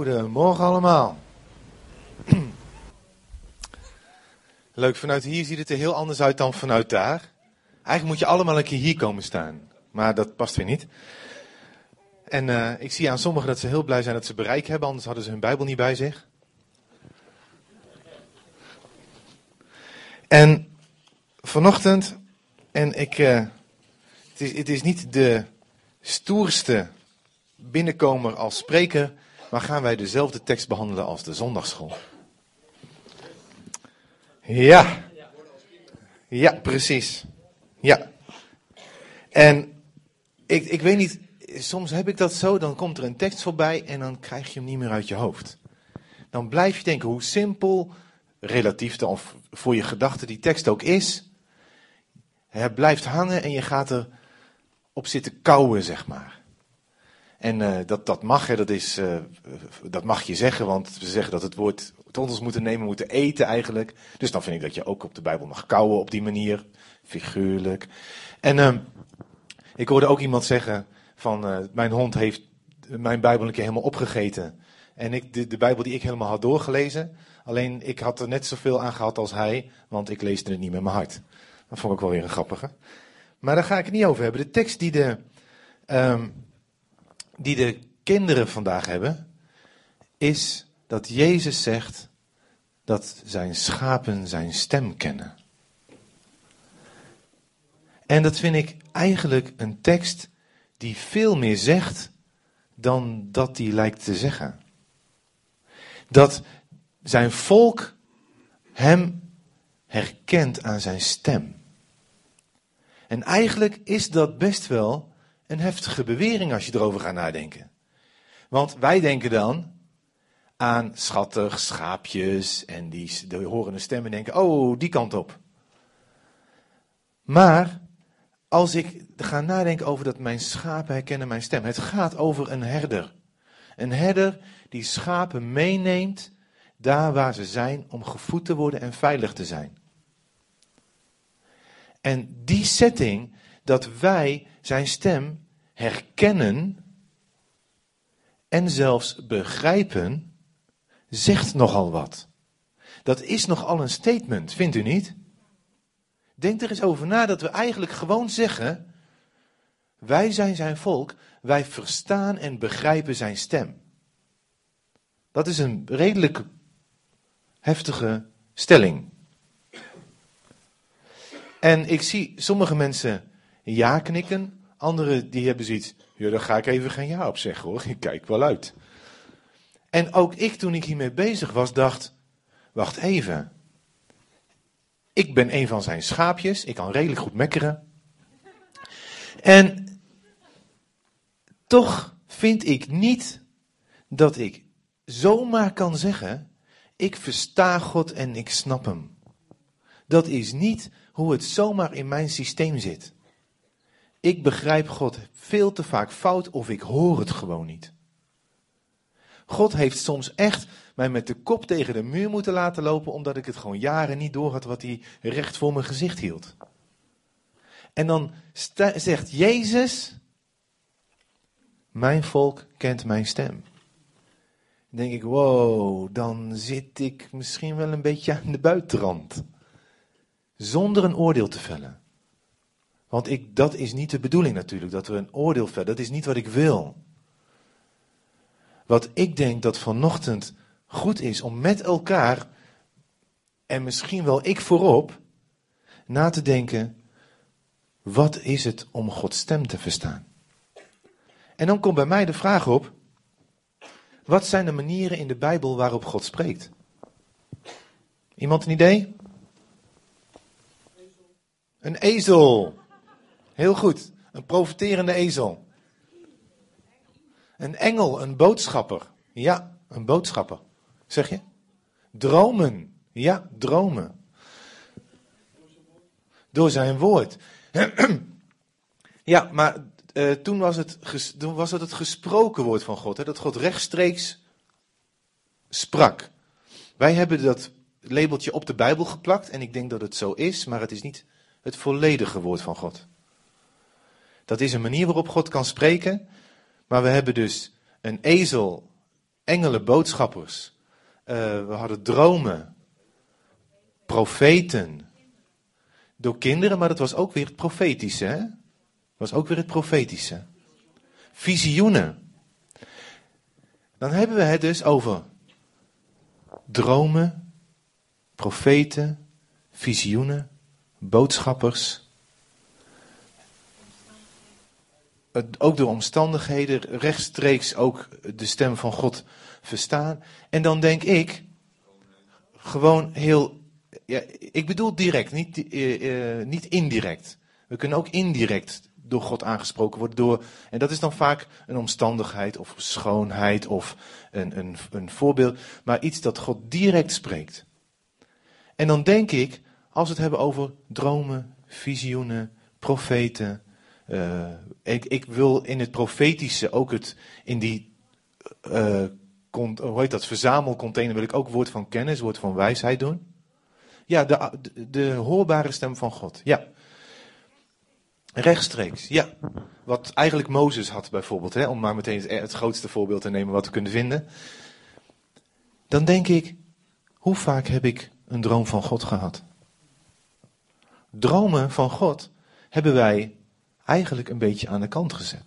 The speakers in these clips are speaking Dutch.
Goedemorgen allemaal. Leuk, vanuit hier ziet het er heel anders uit dan vanuit daar. Eigenlijk moet je allemaal een keer hier komen staan. Maar dat past weer niet. En uh, ik zie aan sommigen dat ze heel blij zijn dat ze bereik hebben, anders hadden ze hun Bijbel niet bij zich. En vanochtend, en ik, uh, het, is, het is niet de stoerste binnenkomer als spreker, maar gaan wij dezelfde tekst behandelen als de zondagschool. Ja. Ja, precies. Ja. En ik, ik weet niet, soms heb ik dat zo, dan komt er een tekst voorbij en dan krijg je hem niet meer uit je hoofd. Dan blijf je denken hoe simpel, relatief dan voor je gedachten die tekst ook is. Het blijft hangen en je gaat er op zitten kouwen, zeg maar. En uh, dat, dat mag, hè, dat, is, uh, dat mag je zeggen, want we zeggen dat het woord tot ons moeten nemen, moeten eten eigenlijk. Dus dan vind ik dat je ook op de Bijbel mag kouwen op die manier, figuurlijk. En uh, ik hoorde ook iemand zeggen van, mijn hond heeft mijn Bijbel een keer helemaal opgegeten. En ik, de, Bijbel die ik helemaal had doorgelezen, alleen ik had er net zoveel aan gehad als hij, want ik leesde het niet met mijn hart. Dat vond ik wel weer een grappige. Maar daar ga ik het niet over hebben. De tekst die de... Um, die de kinderen vandaag hebben, is dat Jezus zegt dat zijn schapen zijn stem kennen. En dat vind ik eigenlijk een tekst die veel meer zegt dan dat die lijkt te zeggen. Dat zijn volk hem herkent aan zijn stem. En eigenlijk is dat best wel een heftige bewering als je erover gaat nadenken. Want wij denken dan aan schattig, schaapjes en die de horende stemmen denken, oh, die kant op. Maar als ik ga nadenken over dat mijn schapen herkennen mijn stem, het gaat over een herder. Een herder die schapen meeneemt daar waar ze zijn om gevoed te worden en veilig te zijn. En die setting, dat wij zijn stem herkennen en zelfs begrijpen, zegt nogal wat. Dat is nogal een statement, vindt u niet? Denk er eens over na dat we eigenlijk gewoon zeggen: wij zijn zijn volk, wij verstaan en begrijpen zijn stem. Dat is een redelijk heftige stelling. En ik zie sommige mensen ja knikken, Anderen die hebben zoiets, ja, daar ga ik even geen ja op zeggen hoor, ik kijk wel uit. En ook ik toen ik hiermee bezig was dacht, wacht even. Ik ben een van zijn schaapjes, ik kan redelijk goed mekkeren. En toch vind ik niet dat ik zomaar kan zeggen, ik versta God en ik snap hem. Dat is niet hoe het zomaar in mijn systeem zit. Ik begrijp God veel te vaak fout of ik hoor het gewoon niet. God heeft soms echt mij met de kop tegen de muur moeten laten lopen, omdat ik het gewoon jaren niet door had wat hij recht voor mijn gezicht hield. En dan zegt Jezus, mijn volk kent mijn stem. Dan denk ik, wow, dan zit ik misschien wel een beetje aan de buitenrand. Zonder een oordeel te vellen. Want ik, dat is niet de bedoeling natuurlijk, dat we een oordeel vellen. Dat is niet wat ik wil. Wat ik denk dat vanochtend goed is om met elkaar, en misschien wel ik voorop, na te denken, wat is het om Gods stem te verstaan? En dan komt bij mij de vraag op, wat zijn de manieren in de Bijbel waarop God spreekt? Iemand een idee? Een ezel. Heel goed. Een profiterende ezel. Een engel, een boodschapper. Ja, een boodschapper. Zeg je? Dromen. Ja, dromen. Door zijn woord. ja, maar uh, toen, was het, toen was het het gesproken woord van God. Hè, dat God rechtstreeks sprak. Wij hebben dat labeltje op de Bijbel geplakt. En ik denk dat het zo is, maar het is niet het volledige woord van God. Dat is een manier waarop God kan spreken. Maar we hebben dus een ezel engelen, boodschappers. Uh, we hadden dromen, profeten. Door kinderen, maar dat was ook weer het profetische. Hè? was ook weer het profetische. Visioenen. Dan hebben we het dus over dromen, profeten, visioenen, boodschappers. Ook door omstandigheden, rechtstreeks ook de stem van God verstaan. En dan denk ik, gewoon heel, ja, ik bedoel direct, niet, uh, uh, niet indirect. We kunnen ook indirect door God aangesproken worden. Door, en dat is dan vaak een omstandigheid of schoonheid of een, een, een voorbeeld. Maar iets dat God direct spreekt. En dan denk ik, als we het hebben over dromen, visioenen, profeten. Uh, ik, ik, wil in het profetische ook het, in die, uh, hoe heet dat, verzamelcontainer wil ik ook woord van kennis, woord van wijsheid doen. Ja, de, de, de hoorbare stem van God. Ja. Rechtstreeks, ja. Wat eigenlijk Mozes had bijvoorbeeld, hè, om maar meteen het grootste voorbeeld te nemen wat we kunnen vinden. Dan denk ik, hoe vaak heb ik een droom van God gehad? Dromen van God hebben wij eigenlijk een beetje aan de kant gezet.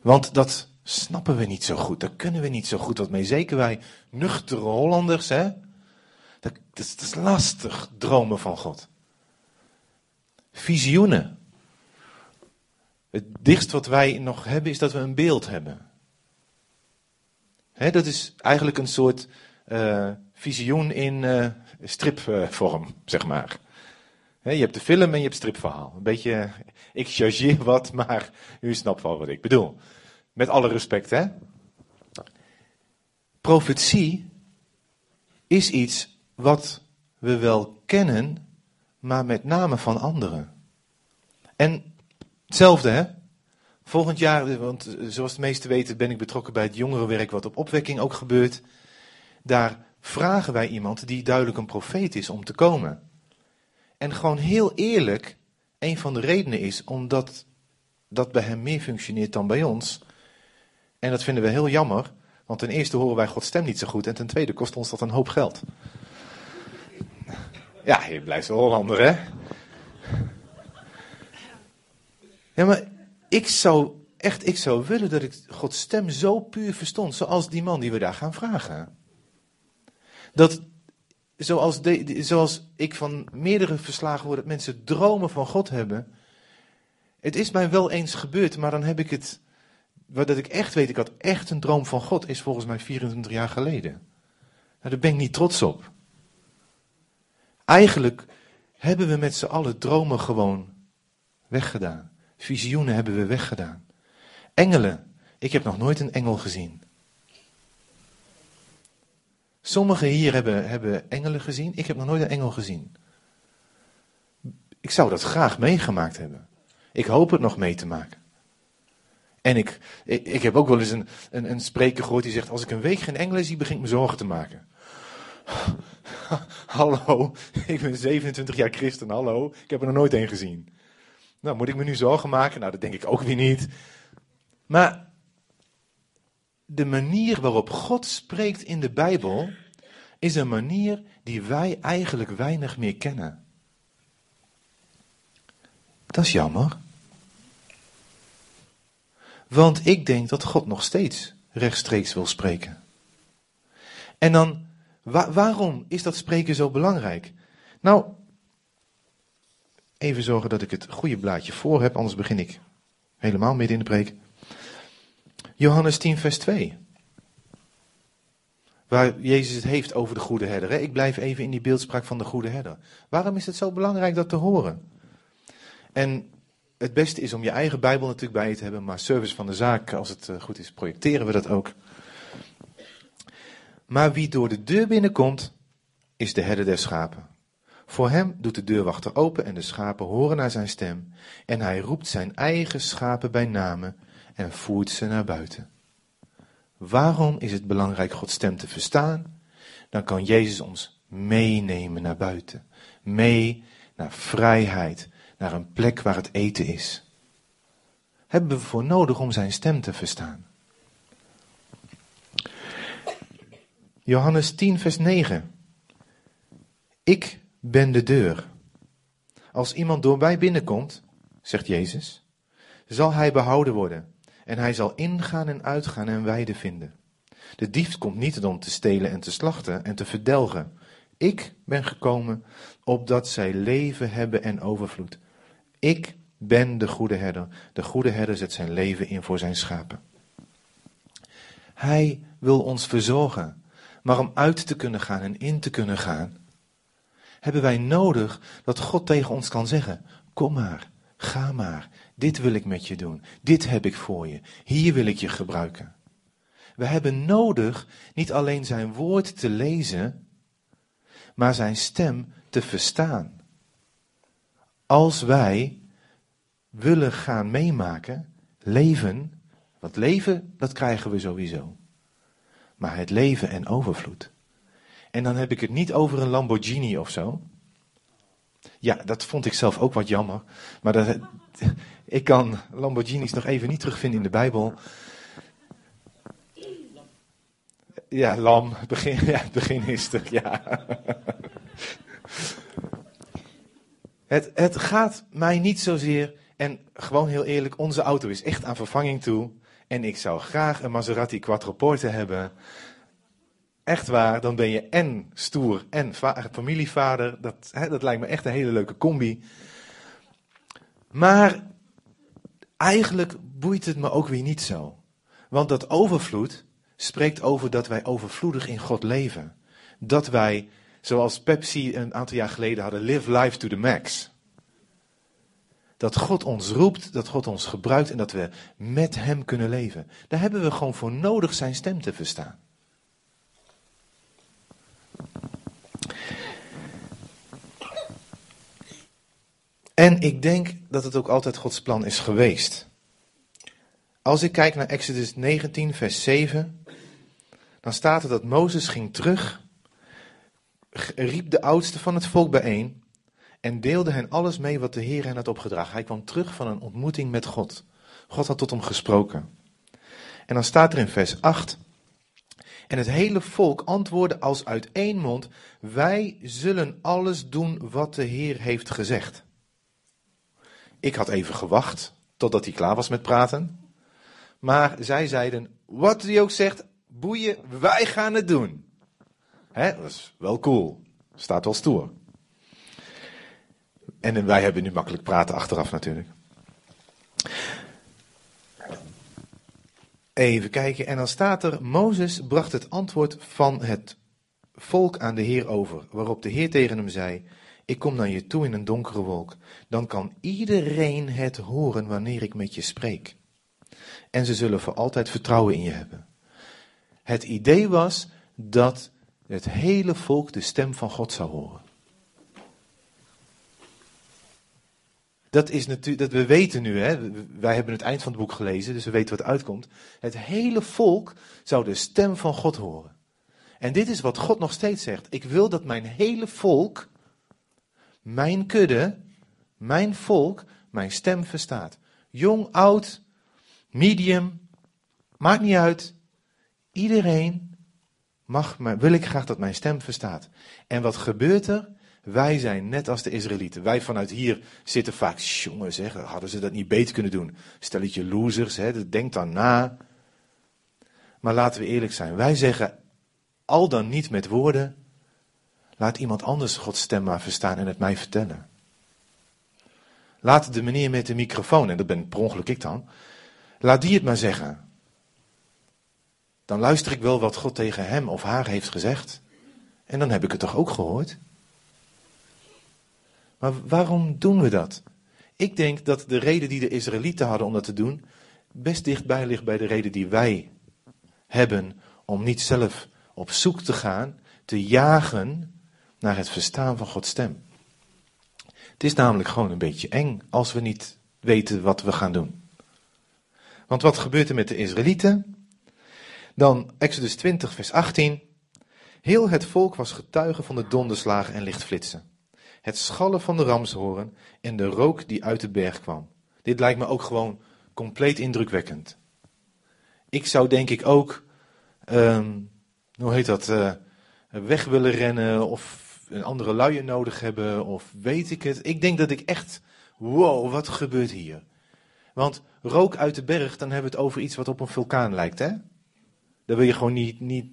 Want dat snappen we niet zo goed, daar kunnen we niet zo goed wat mee. Zeker wij nuchtere Hollanders, hè. Dat, is, dat is lastig, dromen van God. Visioenen. Het dichtst wat wij nog hebben is dat we een beeld hebben. dat is eigenlijk een soort uh, visioen in uh, stripvorm, zeg maar. Je hebt de film en je hebt stripverhaal. Een beetje, ik chargeer wat, maar u snapt wel wat ik bedoel. Met alle respect, hè. Profetie is iets wat we wel kennen, maar met name van anderen. En hetzelfde, hè? Volgend jaar, want zoals de meesten weten, ben ik betrokken bij het jongerenwerk, wat op opwekking ook gebeurt. Daar vragen wij iemand die duidelijk een profeet is om te komen. En gewoon heel eerlijk, een van de redenen is omdat dat bij hem meer functioneert dan bij ons. En dat vinden we heel jammer, want ten eerste horen wij Gods stem niet zo goed en ten tweede kost ons dat een hoop geld. Ja, je blijft een Hollander, hè? Ja, maar ik zou echt, ik zou willen dat ik Gods stem zo puur verstond, zoals die man die we daar gaan vragen. Dat, zoals, zoals ik van meerdere verslagen hoor dat mensen dromen van God hebben. Het is mij wel eens gebeurd, maar dan heb ik het, wat dat ik echt weet, ik had echt een droom van God, is volgens mij 24 jaar geleden. Nou, daar ben ik niet trots op. Eigenlijk hebben we met z'n allen dromen gewoon weggedaan. Visioenen hebben we weggedaan. Engelen. Ik heb nog nooit een engel gezien. Sommigen hier hebben, hebben engelen gezien. Ik heb nog nooit een engel gezien. Ik zou dat graag meegemaakt hebben. Ik hoop het nog mee te maken. En ik, ik, heb ook wel eens een, een, spreker gehoord die zegt: Als ik een week geen engelen zie, begin ik me zorgen te maken. Hallo, ik ben 27 jaar christen, hallo. Ik heb er nog nooit een gezien. Nou, moet ik me nu zorgen maken? Nou, dat denk ik ook weer niet. Maar de manier waarop God spreekt in de Bijbel is een manier die wij eigenlijk weinig meer kennen. Dat is jammer. Want ik denk dat God nog steeds rechtstreeks wil spreken. En dan, waarom is dat spreken zo belangrijk? Nou, Even zorgen dat ik het goede blaadje voor heb, anders begin ik helemaal midden in de preek. Johannes 10, vers 2. Waar Jezus het heeft over de goede herder. Ik blijf even in die beeldspraak van de goede herder. Waarom is het zo belangrijk dat te horen? En het beste is om je eigen Bijbel natuurlijk bij je te hebben, maar service van de zaak, als het eh, goed is, projecteren we dat ook. Maar wie door de deur binnenkomt, is de herder der schapen. Voor hem doet de deurwachter open en de schapen horen naar zijn stem. En hij roept zijn eigen schapen bij name en voert ze naar buiten. Waarom is het belangrijk Gods stem te verstaan? Dan kan Jezus ons meenemen naar buiten. Mee naar vrijheid, naar een plek waar het eten is. Hebben we voor nodig om zijn stem te verstaan? Johannes 10, vers 9. Ik ben de deur. Als iemand door mij binnenkomt, zegt Jezus, zal hij behouden worden. En hij zal ingaan en uitgaan en weide vinden. De dief komt niet om te stelen en te slachten en te verdelgen. Ik ben gekomen opdat zij leven hebben en overvloed. Ik ben de goede herder. De goede herder zet zijn leven in voor zijn schapen. Hij wil ons verzorgen. Maar om uit te kunnen gaan en in te kunnen gaan, hebben wij nodig dat God tegen ons kan zeggen: Kom maar, ga maar, dit wil ik met je doen, dit heb ik voor je, hier wil ik je gebruiken. We hebben nodig niet alleen zijn woord te lezen, maar zijn stem te verstaan. Als wij willen gaan meemaken, leven, want leven, dat krijgen we sowieso. Maar het leven en overvloed. En dan heb ik het niet over een Lamborghini of zo. Ja, dat vond ik zelf ook wat jammer. Maar dat, ik kan Lamborghinis nog even niet terugvinden in de Bijbel. Ja, lam, begin, ja, begin is er, ja. Het, het gaat mij niet zozeer, en gewoon heel eerlijk, onze auto is echt aan vervanging toe. En ik zou graag een Maserati Quattroporte hebben. Echt waar, dan ben je en stoer en familievader. Dat, hè, dat lijkt me echt een hele leuke combi. Maar eigenlijk boeit het me ook weer niet zo. Want dat overvloed spreekt over dat wij overvloedig in God leven. Dat wij, zoals Pepsi een aantal jaar geleden hadden, live life to the max. Dat God ons roept, dat God ons gebruikt en dat we met Hem kunnen leven. Daar hebben we gewoon voor nodig zijn stem te verstaan. En ik denk dat het ook altijd Gods plan is geweest. Als ik kijk naar Exodus 19, vers 7, dan staat er dat Mozes ging terug, riep de oudsten van het volk bijeen en deelde hen alles mee wat de Heer hen had opgedragen. Hij kwam terug van een ontmoeting met God. God had tot hem gesproken. En dan staat er in vers 8, en het hele volk antwoordde als uit één mond: Wij zullen alles doen wat de Heer heeft gezegd. Ik had even gewacht totdat hij klaar was met praten. Maar zij zeiden: Wat hij ook zegt, boeien, wij gaan het doen. Hè, dat is wel cool. Staat wel stoer. En wij hebben nu makkelijk praten achteraf natuurlijk. Even kijken, en dan staat er: Mozes bracht het antwoord van het volk aan de Heer over, waarop de Heer tegen hem zei: Ik kom naar je toe in een donkere wolk. Dan kan iedereen het horen wanneer ik met je spreek. En ze zullen voor altijd vertrouwen in je hebben. Het idee was dat het hele volk de stem van God zou horen. Dat is natuurlijk, dat we weten nu, hè, wij hebben het eind van het boek gelezen, dus we weten wat uitkomt. Het hele volk zou de stem van God horen. En dit is wat God nog steeds zegt. Ik wil dat mijn hele volk, mijn kudde, mijn volk, mijn stem verstaat. Jong, oud, medium, maakt niet uit. Iedereen mag, maar wil ik graag dat mijn stem verstaat. En wat gebeurt er? Wij zijn net als de Israëlieten. Wij vanuit hier zitten vaak, jongen zeg, hadden ze dat niet beter kunnen doen? Stelletje losers, hè, denk dan na. Maar laten we eerlijk zijn, wij zeggen al dan niet met woorden, laat iemand anders Gods stem maar verstaan en het mij vertellen. Laat de meneer met de microfoon, en dat ben per ongeluk ik dan, laat die het maar zeggen. Dan luister ik wel wat God tegen hem of haar heeft gezegd. En dan heb ik het toch ook gehoord? Maar waarom doen we dat? Ik denk dat de reden die de Israëlieten hadden om dat te doen, best dichtbij ligt bij de reden die wij hebben om niet zelf op zoek te gaan, te jagen naar het verstaan van Gods stem. Het is namelijk gewoon een beetje eng als we niet weten wat we gaan doen. Want wat gebeurt er met de Israëlieten? Dan Exodus 20, vers 18. Heel het volk was getuige van de donderslagen en lichtflitsen het schallen van de ramshoren en de rook die uit de berg kwam. Dit lijkt me ook gewoon compleet indrukwekkend. Ik zou denk ik ook um, hoe heet dat, uh, weg willen rennen of een andere luier nodig hebben of weet ik het. Ik denk dat ik echt, wow, wat gebeurt hier? Want rook uit de berg, dan hebben we het over iets wat op een vulkaan lijkt, hè? Daar wil je gewoon niet, niet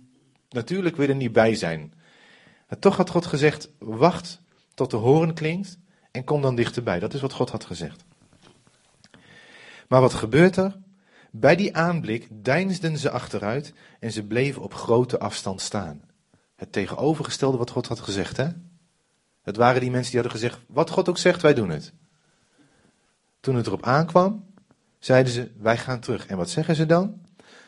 natuurlijk wil je er niet bij zijn. Maar toch had God gezegd, wacht tot de horen klinkt en kom dan dichterbij. Dat is wat God had gezegd. Maar wat gebeurt er? Bij die aanblik deinsden ze achteruit en ze bleven op grote afstand staan. Het tegenovergestelde wat God had gezegd, hè? Het waren die mensen die hadden gezegd, wat God ook zegt, wij doen het. Toen het erop aankwam, zeiden ze, wij gaan terug. En wat zeggen ze dan?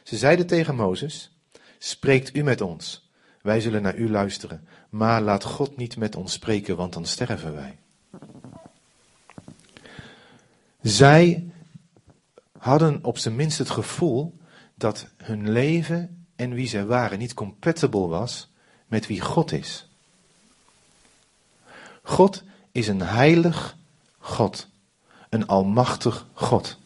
Ze zeiden tegen Mozes, spreekt u met ons, wij zullen naar u luisteren, maar laat God niet met ons spreken, want dan sterven wij. Zij hadden op zijn minst het gevoel dat hun leven en wie zij waren niet compatible was met wie God is. God is een heilig God, een almachtig God.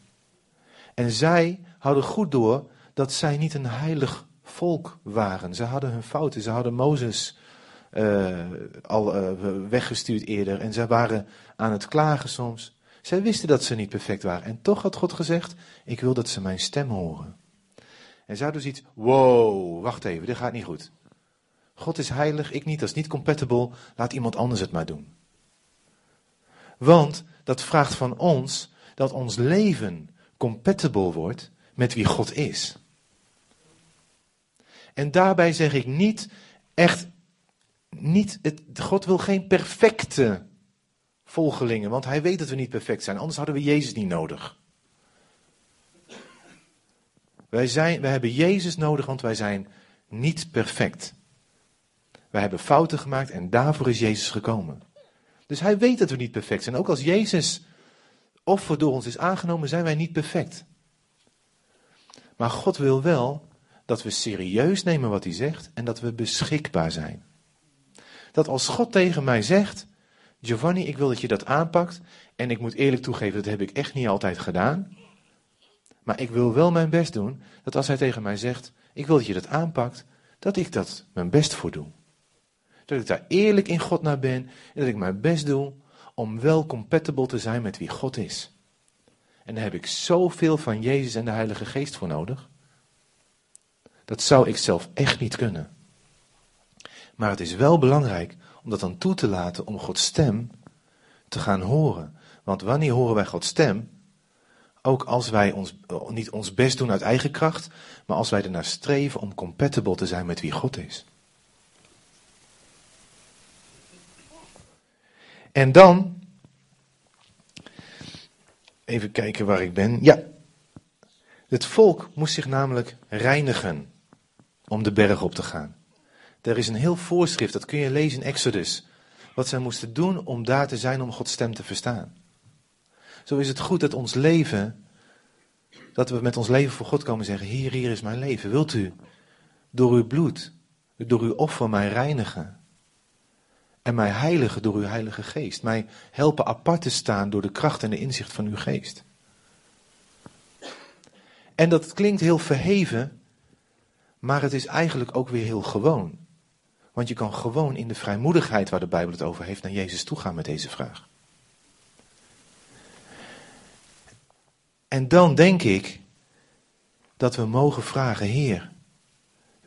En zij hadden goed door dat zij niet een heilig volk waren. Ze hadden hun fouten, ze hadden Mozes uh, al uh, weggestuurd eerder en zij waren aan het klagen soms. Zij wisten dat ze niet perfect waren. En toch had God gezegd: Ik wil dat ze mijn stem horen. En zij dus iets: Wow, wacht even, dit gaat niet goed. God is heilig, ik niet, dat is niet compatible, laat iemand anders het maar doen. Want dat vraagt van ons dat ons leven compatible wordt met wie God is. En daarbij zeg ik niet echt, niet, het, God wil geen perfecte volgelingen, want hij weet dat we niet perfect zijn, anders hadden we Jezus niet nodig. Wij, zijn, wij hebben Jezus nodig, want wij zijn niet perfect. Wij hebben fouten gemaakt en daarvoor is Jezus gekomen. Dus hij weet dat we niet perfect zijn. Ook als Jezus offer door ons is aangenomen, zijn wij niet perfect. Maar God wil wel dat we serieus nemen wat hij zegt en dat we beschikbaar zijn. Dat als God tegen mij zegt, Giovanni, ik wil dat je dat aanpakt. En ik moet eerlijk toegeven, dat heb ik echt niet altijd gedaan. Maar ik wil wel mijn best doen, dat als hij tegen mij zegt, ik wil dat je dat aanpakt, dat ik dat mijn best voor doe. Dat ik daar eerlijk in God naar ben en dat ik mijn best doe om wel compatible te zijn met wie God is. En daar heb ik zoveel van Jezus en de Heilige Geest voor nodig. Dat zou ik zelf echt niet kunnen. Maar het is wel belangrijk om dat dan toe te laten om Gods stem te gaan horen. Want wanneer horen wij Gods stem? Ook als wij ons, niet ons best doen uit eigen kracht, maar als wij ernaar streven om compatible te zijn met wie God is. En dan, even kijken waar ik ben. Ja, het volk moest zich namelijk reinigen om de berg op te gaan. Er is een heel voorschrift, dat kun je lezen in Exodus. Wat zij moesten doen om daar te zijn om Gods stem te verstaan. Zo is het goed dat ons leven, dat we met ons leven voor God komen zeggen: Hier, hier is mijn leven. Wilt u door uw bloed, door uw offer mij reinigen? En mij heiligen door uw Heilige Geest. Mij helpen apart te staan door de kracht en de inzicht van uw Geest. En dat klinkt heel verheven, maar het is eigenlijk ook weer heel gewoon. Want je kan gewoon in de vrijmoedigheid waar de Bijbel het over heeft naar Jezus toe gaan met deze vraag. En dan denk ik dat we mogen vragen, Heer,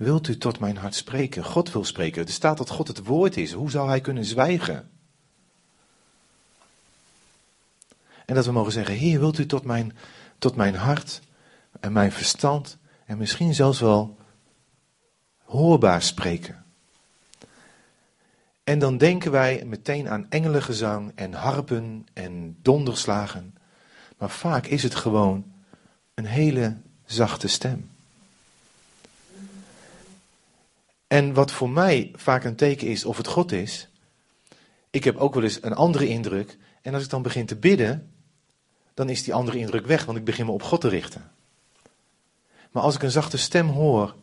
wilt u tot mijn hart spreken? God wil spreken. Er staat dat God het woord is. Hoe zou hij kunnen zwijgen? En dat we mogen zeggen, Heer, wilt u tot mijn, tot mijn hart en mijn verstand en misschien zelfs wel hoorbaar spreken? En dan denken wij meteen aan engelengezang en harpen en donderslagen. Maar vaak is het gewoon een hele zachte stem. En wat voor mij vaak een teken is of het God is, ik heb ook wel eens een andere indruk. En als ik dan begin te bidden, dan is die andere indruk weg, want ik begin me op God te richten. Maar als ik een zachte stem hoor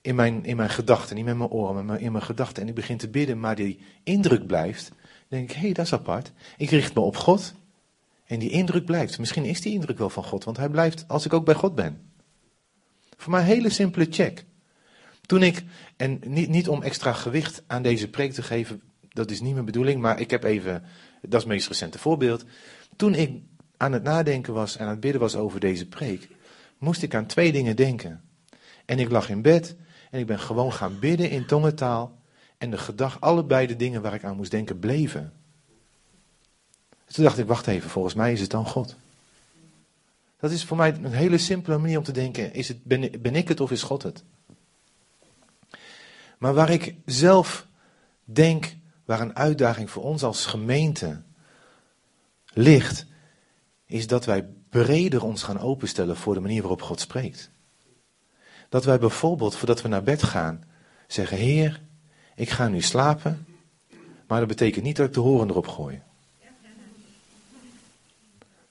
in mijn, in mijn gedachten, niet met mijn oren, maar in mijn gedachten. En ik begin te bidden, maar die indruk blijft. Dan denk ik, hé, hey, dat is apart. Ik richt me op God. En die indruk blijft. Misschien is die indruk wel van God, want hij blijft als ik ook bij God ben. Voor mij een hele simpele check. Toen ik, en niet, niet om extra gewicht aan deze preek te geven, dat is niet mijn bedoeling, maar ik heb even, dat is het meest recente voorbeeld. Toen ik aan het nadenken was en aan het bidden was over deze preek, moest ik aan twee dingen denken. En ik lag in bed en ik ben gewoon gaan bidden in tongentaal. En de gedachte, allebei de dingen waar ik aan moest denken, bleven. Toen dacht ik, wacht even, volgens mij is het dan God. Dat is voor mij een hele simpele manier om te denken, is het, ben, ben ik het of is God het? Maar waar ik zelf denk, waar een uitdaging voor ons als gemeente ligt, is dat wij breder ons gaan openstellen voor de manier waarop God spreekt. Dat wij bijvoorbeeld, voordat we naar bed gaan, zeggen: Heer, ik ga nu slapen, maar dat betekent niet dat ik de horen erop gooi.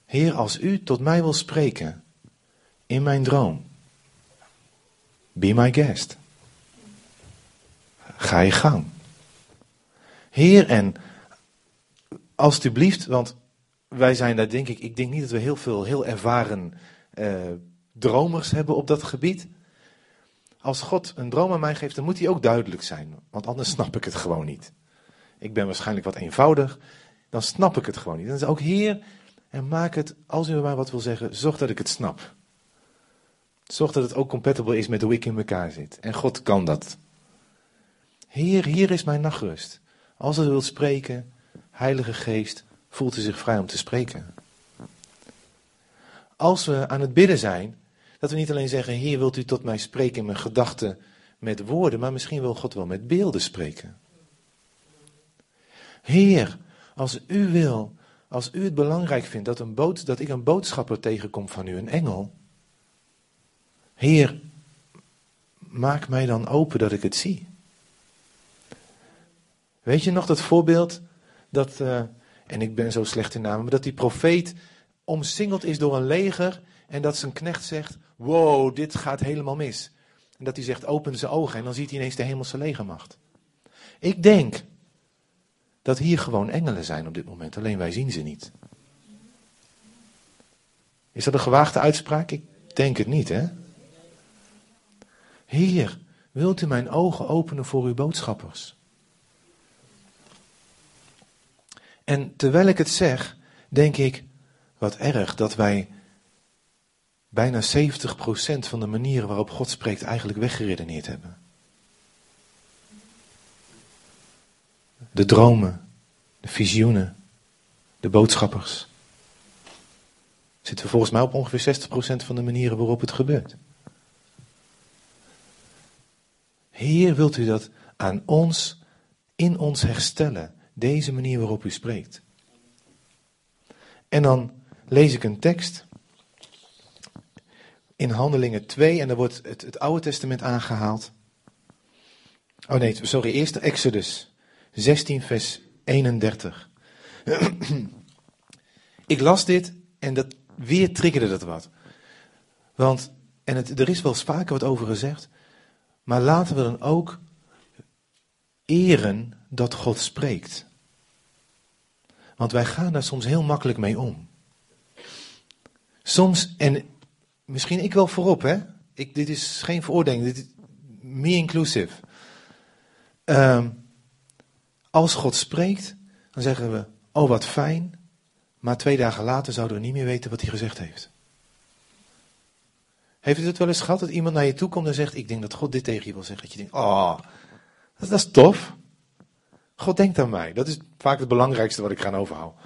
Heer, als u tot mij wil spreken in mijn droom, be my guest. Ga je gang. Heer, en alstublieft, want wij zijn daar denk ik, ik denk niet dat we heel veel heel ervaren uh, dromers hebben op dat gebied. Als God een droom aan mij geeft, dan moet die ook duidelijk zijn, want anders snap ik het gewoon niet. Ik ben waarschijnlijk wat eenvoudig, dan snap ik het gewoon niet. Dan is ook Heer, en maak het, als u mij wat wil zeggen, zorg dat ik het snap. Zorg dat het ook compatible is met hoe ik in elkaar zit. En God kan dat. Heer, hier is mijn nachtrust. Als u wilt spreken, Heilige Geest, voelt u zich vrij om te spreken. Als we aan het bidden zijn, dat we niet alleen zeggen, Heer, wilt u tot mij spreken in mijn gedachten met woorden, maar misschien wil God wel met beelden spreken. Heer, als u wil, als u het belangrijk vindt dat, een ik een boodschapper tegenkom van u, een engel. Heer, maak mij dan open dat ik het zie. Weet je nog dat voorbeeld dat, uh, en ik ben zo slecht in namen, maar dat die profeet omsingeld is door een leger en dat zijn knecht zegt, wow, dit gaat helemaal mis. En dat hij zegt, open zijn ogen en dan ziet hij ineens de hemelse legermacht. Ik denk dat hier gewoon engelen zijn op dit moment, alleen wij zien ze niet. Is dat een gewaagde uitspraak? Ik denk het niet, hè? Heer, wilt u mijn ogen openen voor uw boodschappers? En terwijl ik het zeg, denk ik, wat erg dat wij bijna 70% van de manieren waarop God spreekt eigenlijk weggeredeneerd hebben. De dromen, de visioenen, de boodschappers. Zitten we volgens mij op ongeveer 60% van de manieren waarop het gebeurt. Heer, wilt u dat aan ons, in ons herstellen? Deze manier waarop u spreekt. En dan lees ik een tekst in Handelingen 2 en daar wordt het, het Oude Testament aangehaald. Oh nee, sorry, eerst Exodus 16, vers 31. ik las dit en dat weer triggerde dat wat. Want, en het, er is wel vaker wat over gezegd, maar laten we dan ook eren dat God spreekt. Want wij gaan daar soms heel makkelijk mee om. Soms, en misschien ik wel voorop, hè? Ik, dit is geen veroordeling, dit is me inclusive. Uh, als God spreekt, dan zeggen we, oh wat fijn, maar twee dagen later zouden we niet meer weten wat hij gezegd heeft. Heeft u het wel eens gehad dat iemand naar je toe komt en zegt, ik denk dat God dit tegen je wil zeggen. Dat je denkt, oh, dat is tof. God denkt aan mij. Dat is vaak het belangrijkste wat ik ga overhouden.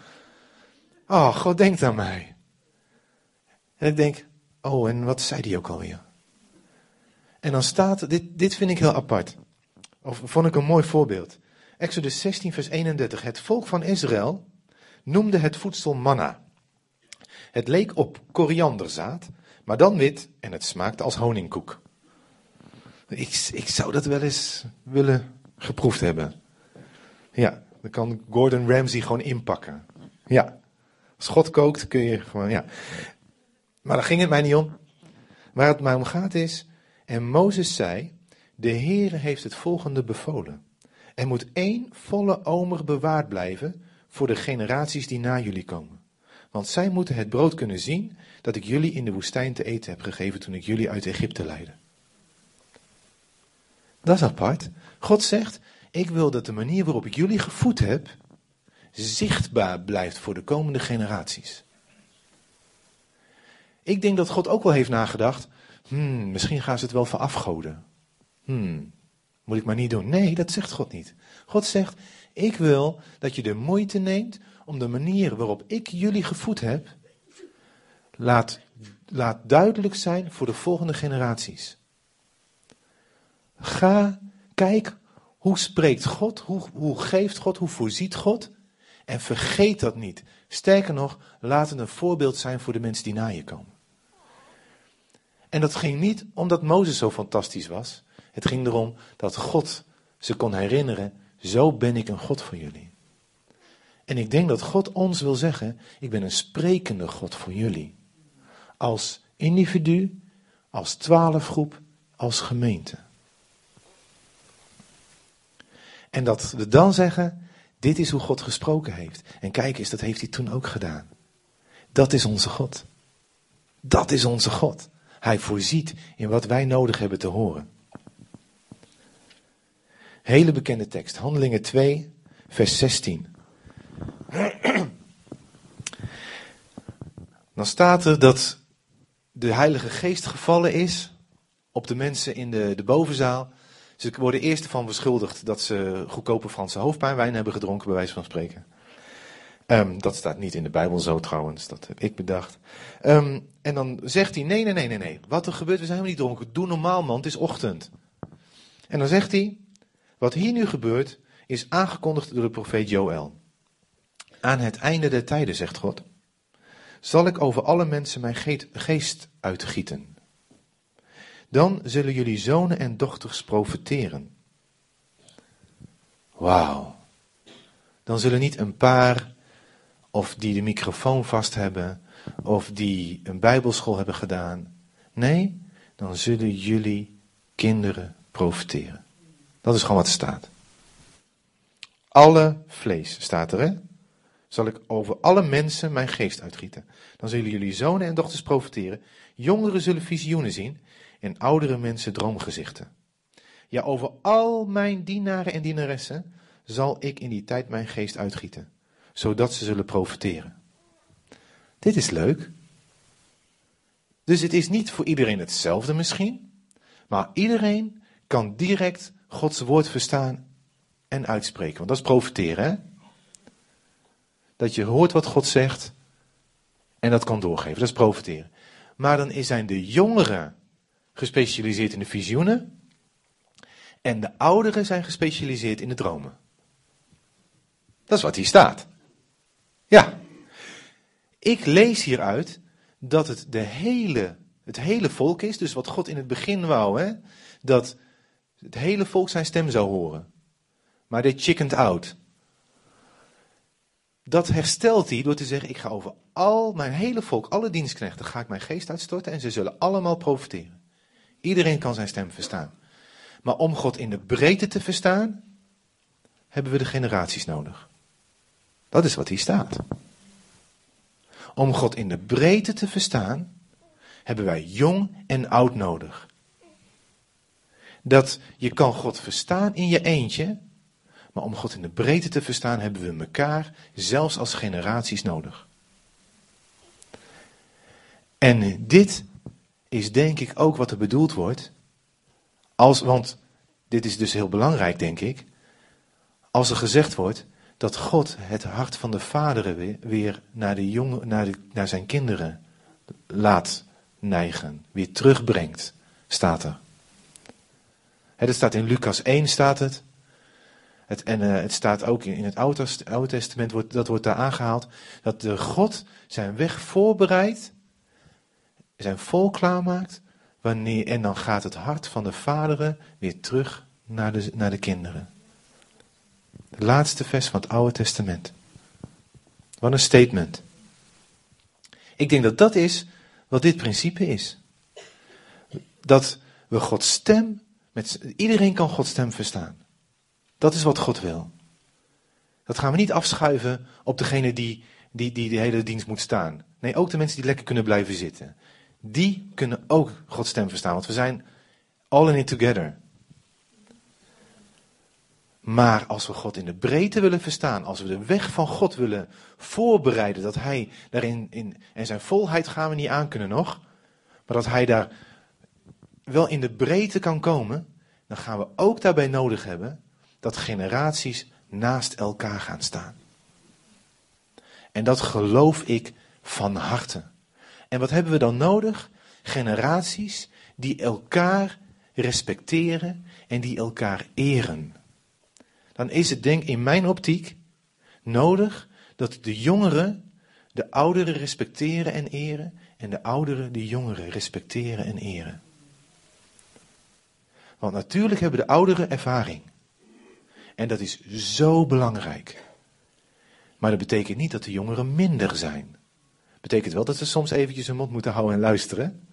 Oh, God denkt aan mij. En ik denk, oh, en wat zei die ook alweer? En dan staat, dit, dit vind ik heel apart. Of vond ik een mooi voorbeeld. Exodus 16, vers 31. Het volk van Israël noemde het voedsel manna. Het leek op korianderzaad, maar dan wit en het smaakte als honingkoek. Ik, ik zou dat wel eens willen geproefd hebben. Ja, dan kan Gordon Ramsay gewoon inpakken. Ja, als God kookt kun je gewoon, ja. Maar daar ging het mij niet om. Waar het mij om gaat is, en Mozes zei, de Heere heeft het volgende bevolen. Er moet één volle omer bewaard blijven voor de generaties die na jullie komen. Want zij moeten het brood kunnen zien dat ik jullie in de woestijn te eten heb gegeven toen ik jullie uit Egypte leidde. Dat is apart. God zegt, ik wil dat de manier waarop ik jullie gevoed heb, zichtbaar blijft voor de komende generaties. Ik denk dat God ook wel heeft nagedacht, hmm, misschien gaan ze het wel verafgoden. Hmm, moet ik maar niet doen. Nee, dat zegt God niet. God zegt, ik wil dat je de moeite neemt om de manier waarop ik jullie gevoed heb, laat, laat duidelijk zijn voor de volgende generaties. Ga, kijk, hoe spreekt God, hoe, hoe geeft God, hoe voorziet God. En vergeet dat niet. Sterker nog, laat het een voorbeeld zijn voor de mensen die na je komen. En dat ging niet omdat Mozes zo fantastisch was. Het ging erom dat God ze kon herinneren, zo ben ik een God voor jullie. En ik denk dat God ons wil zeggen, ik ben een sprekende God voor jullie. Als individu, als twaalfgroep, als gemeente. En dat we dan zeggen, dit is hoe God gesproken heeft. En kijk eens, dat heeft hij toen ook gedaan. Dat is onze God. Dat is onze God. Hij voorziet in wat wij nodig hebben te horen. Hele bekende tekst, Handelingen 2, vers 16. Dan staat er dat de Heilige Geest gevallen is op de mensen in de, de bovenzaal. Ze worden eerst van beschuldigd dat ze goedkope Franse hoofdpijnwijn hebben gedronken, bij wijze van spreken. Um, dat staat niet in de Bijbel zo trouwens, dat heb ik bedacht. Um, en dan zegt hij, nee, nee, nee, nee, nee. Wat er gebeurt, we zijn helemaal niet dronken. Doe normaal man, het is ochtend. En dan zegt hij, wat hier nu gebeurt, is aangekondigd door de profeet Joël. Aan het einde der tijden, zegt God, zal ik over alle mensen mijn geest uitgieten. Dan zullen jullie zonen en dochters profeteren. Wauw. Dan zullen niet een paar, of die de microfoon vast hebben, of die een bijbelschool hebben gedaan. Nee, dan zullen jullie kinderen profeteren. Dat is gewoon wat er staat. Alle vlees staat er, hè? Zal ik over alle mensen mijn geest uitgieten. Dan zullen jullie zonen en dochters profeteren. Jongeren zullen visioenen zien en oudere mensen droomgezichten. Ja, over al mijn dienaren en dienaressen zal ik in die tijd mijn geest uitgieten, zodat ze zullen profeteren. Dit is leuk. Dus het is niet voor iedereen hetzelfde misschien, maar iedereen kan direct Gods woord verstaan en uitspreken. Want dat is profiteren, hè? Dat je hoort wat God zegt en dat kan doorgeven. Dat is profiteren. Maar dan zijn de jongeren gespecialiseerd in de visioenen en de ouderen zijn gespecialiseerd in de dromen. Dat is wat hier staat. Ja. Ik lees hieruit dat het de hele, het hele volk is, dus wat God in het begin wou, hè, dat het hele volk zijn stem zou horen. Maar dit chickened out. Dat herstelt hij door te zeggen: Ik ga over al mijn hele volk, alle dienstknechten, ga ik mijn geest uitstorten en ze zullen allemaal profiteren. Iedereen kan zijn stem verstaan. Maar om God in de breedte te verstaan, hebben we de generaties nodig. Dat is wat hier staat. Om God in de breedte te verstaan, hebben wij jong en oud nodig dat je kan God verstaan in je eentje, maar om God in de breedte te verstaan hebben we elkaar, zelfs als generaties, nodig. En dit is denk ik ook wat er bedoeld wordt, als, want dit is dus heel belangrijk denk ik, als er gezegd wordt dat God het hart van de vaderen weer, naar, de jongen, naar, de, naar zijn kinderen laat neigen, weer terugbrengt, staat er. Het staat in Lucas 1 staat het. het en uh, het staat ook in, in het Oude, Oude Testament, wordt, dat wordt daar aangehaald. Dat de God zijn weg voorbereidt, zijn vol klaarmaakt. Wanneer, en dan gaat het hart van de vaderen weer terug naar de, naar de kinderen. De laatste vers van het Oude Testament. Wat een statement. Ik denk dat dat is wat dit principe is. Dat we Gods stem met, iedereen kan Gods stem verstaan. Dat is wat God wil. Dat gaan we niet afschuiven op degene die, die, die de hele dienst moet staan. Nee, ook de mensen die lekker kunnen blijven zitten. Die kunnen ook Gods stem verstaan, want we zijn all in it together. Maar als we God in de breedte willen verstaan, als we de weg van God willen voorbereiden, dat Hij daarin, in, en zijn volheid gaan we niet aankunnen nog, maar dat Hij daar wel in de breedte kan komen, dan gaan we ook daarbij nodig hebben dat generaties naast elkaar gaan staan. En dat geloof ik van harte. En wat hebben we dan nodig? Generaties die elkaar respecteren en die elkaar eren. Dan is het denk in mijn optiek nodig dat de jongeren de ouderen respecteren en eren en de ouderen de jongeren respecteren en eren. Want natuurlijk hebben de ouderen ervaring. En dat is zo belangrijk. Maar dat betekent niet dat de jongeren minder zijn. Betekent wel dat ze soms eventjes hun mond moeten houden en luisteren.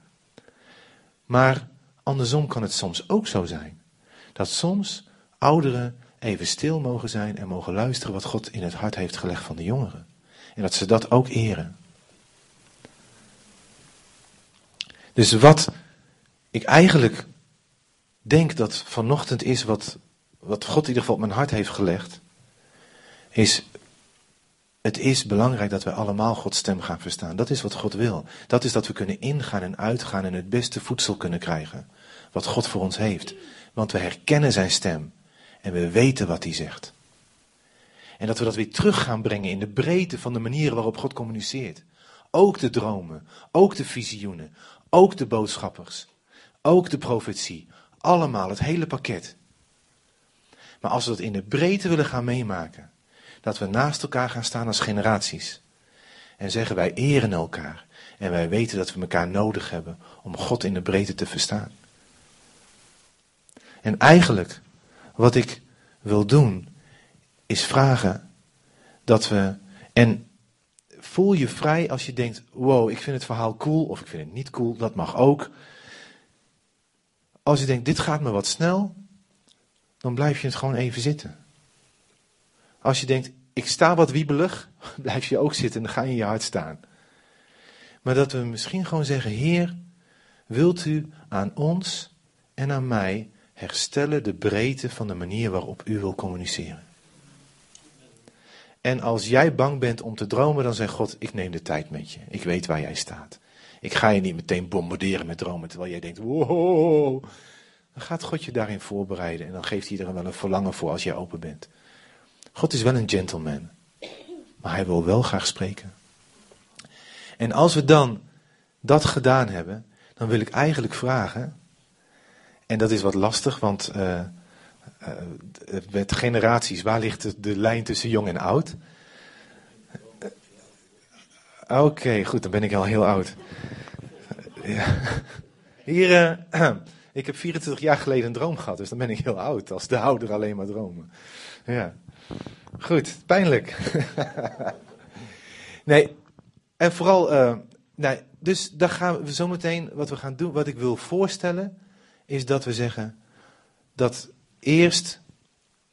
Maar andersom kan het soms ook zo zijn. Dat soms ouderen even stil mogen zijn en mogen luisteren wat God in het hart heeft gelegd van de jongeren. En dat ze dat ook eren. Dus wat ik eigenlijk denk dat vanochtend is wat, wat God in ieder geval op mijn hart heeft gelegd, is het is belangrijk dat wij allemaal Gods stem gaan verstaan. Dat is wat God wil. Dat is dat we kunnen ingaan en uitgaan en het beste voedsel kunnen krijgen. Wat God voor ons heeft. Want we herkennen zijn stem. En we weten wat hij zegt. En dat we dat weer terug gaan brengen in de breedte van de manieren waarop God communiceert. Ook de dromen, ook de visioenen, ook de boodschappers, ook de profetie. Allemaal, het hele pakket. Maar als we dat in de breedte willen gaan meemaken, dat we naast elkaar gaan staan als generaties. En zeggen wij eren elkaar. En wij weten dat we elkaar nodig hebben om God in de breedte te verstaan. En eigenlijk, wat ik wil doen, is vragen dat we. En voel je vrij als je denkt: wow, ik vind het verhaal cool of ik vind het niet cool, dat mag ook. Als je denkt: dit gaat me wat snel, dan blijf je het gewoon even zitten. Als je denkt, ik sta wat wiebelig, blijf je ook zitten en dan ga je in je hart staan. Maar dat we misschien gewoon zeggen, Heer, wilt u aan ons en aan mij herstellen de breedte van de manier waarop u wil communiceren. En als jij bang bent om te dromen, dan zegt God, ik neem de tijd met je. Ik weet waar jij staat. Ik ga je niet meteen bombarderen met dromen, terwijl jij denkt, wow. Dan gaat God je daarin voorbereiden en dan geeft hij er wel een verlangen voor als jij open bent. God is wel een gentleman. Maar hij wil wel graag spreken. En als we dan dat gedaan hebben, dan wil ik eigenlijk vragen. En dat is wat lastig, want uh, uh, met generaties, waar ligt de, lijn tussen jong en oud? Oké, goed, dan ben ik al heel oud. Ja. Hier, ik heb 24 jaar geleden een droom gehad, dus dan ben ik heel oud, als de ouder alleen maar dromen. Ja. Goed, pijnlijk. nee, en vooral, uh, nee, dus dan gaan we zometeen, wat we gaan doen, wat ik wil voorstellen, is dat we zeggen dat eerst,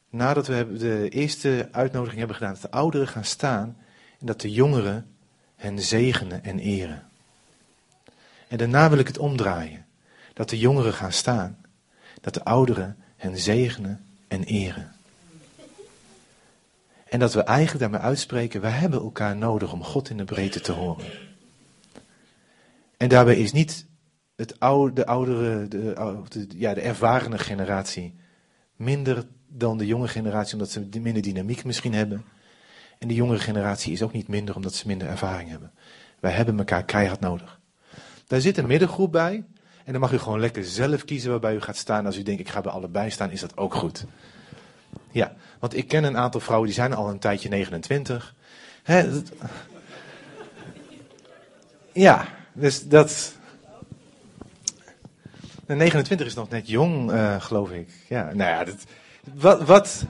nadat we de eerste uitnodiging hebben gedaan, dat de ouderen gaan staan en dat de jongeren hen zegenen en eren. En daarna wil ik het omdraaien. Dat de jongeren gaan staan, dat de ouderen hen zegenen en eren. En dat we eigenlijk daarmee uitspreken, we hebben elkaar nodig om God in de breedte te horen. En daarbij is niet het de oudere, de, ja, de ervarene generatie minder dan de jonge generatie, omdat ze minder dynamiek misschien hebben. En de jongere generatie is ook niet minder omdat ze minder ervaring hebben. Wij hebben elkaar keihard nodig. Daar zit een middengroep bij. En dan mag u gewoon lekker zelf kiezen waarbij u gaat staan. Als u denkt, ik ga bij allebei staan, is dat ook goed. Ja, want ik ken een aantal vrouwen die zijn al een tijdje 29. Hè, dat... Ja, dus dat. De 29 is nog net jong, uh, geloof ik. Ja, nou ja, dat, wat, wat.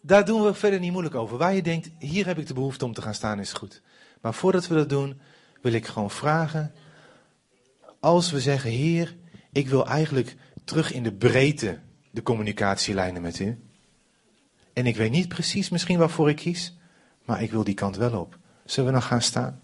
Daar doen we verder niet moeilijk over. Waar je denkt, hier heb ik de behoefte om te gaan staan, is goed. Maar voordat we dat doen, wil ik gewoon vragen. Als we zeggen, Heer, ik wil eigenlijk terug in de breedte de communicatielijnen met u. En ik weet niet precies misschien waarvoor ik kies, maar ik wil die kant wel op. Zullen we nog gaan staan?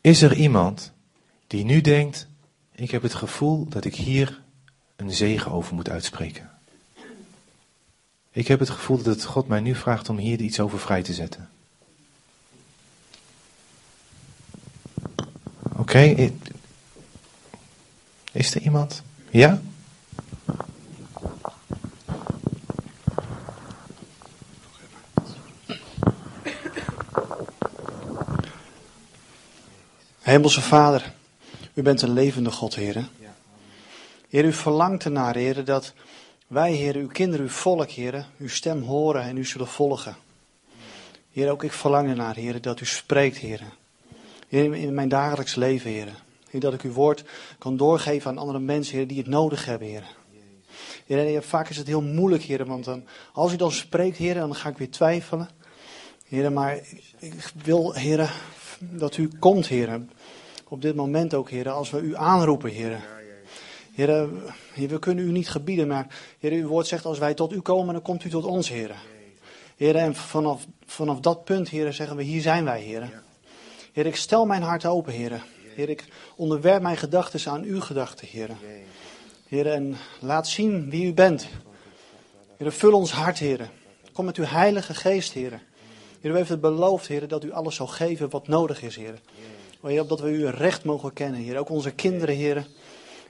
Is er iemand die nu denkt: Ik heb het gevoel dat ik hier een zegen over moet uitspreken? Ik heb het gevoel dat God mij nu vraagt om hier iets over vrij te zetten. Oké, is er iemand? Ja? Hemelse Vader, u bent een levende God, Heer. Heer, u verlangt ernaar, Heer, dat wij, Heer, uw kinderen, uw volk, Heer, uw stem horen en u zullen volgen. Heer, ook ik verlang ernaar, Heer, dat u spreekt. Heer, in mijn dagelijks leven. Heer, dat ik uw woord kan doorgeven aan andere mensen, Heer, die het nodig hebben, Heer. Heer, vaak is het heel moeilijk, Heer, want dan, als u dan spreekt, Heer, dan ga ik weer twijfelen. Heer, maar ik wil, Heer, dat u komt, Heer. Op dit moment ook, Heer, als we u aanroepen, Heer. Heer, we kunnen u niet gebieden, maar Heer, uw woord zegt als wij tot u komen, dan komt u tot ons, Heer. Heer, en vanaf, vanaf dat punt, Heer, zeggen we, hier zijn wij, Heer. Heer, ik stel mijn hart open, Heer. Heer, ik onderwerp mijn gedachten aan uw gedachten, Heer. Heer, en laat zien wie u bent. Heer, vul ons hart, Heer. Kom met uw heilige geest, Heer. Heer, u heeft het beloofd, Heer, dat u alles zal geven wat nodig is, Heer. Heer, opdat we u recht mogen kennen, Heer. Ook onze kinderen, Heer.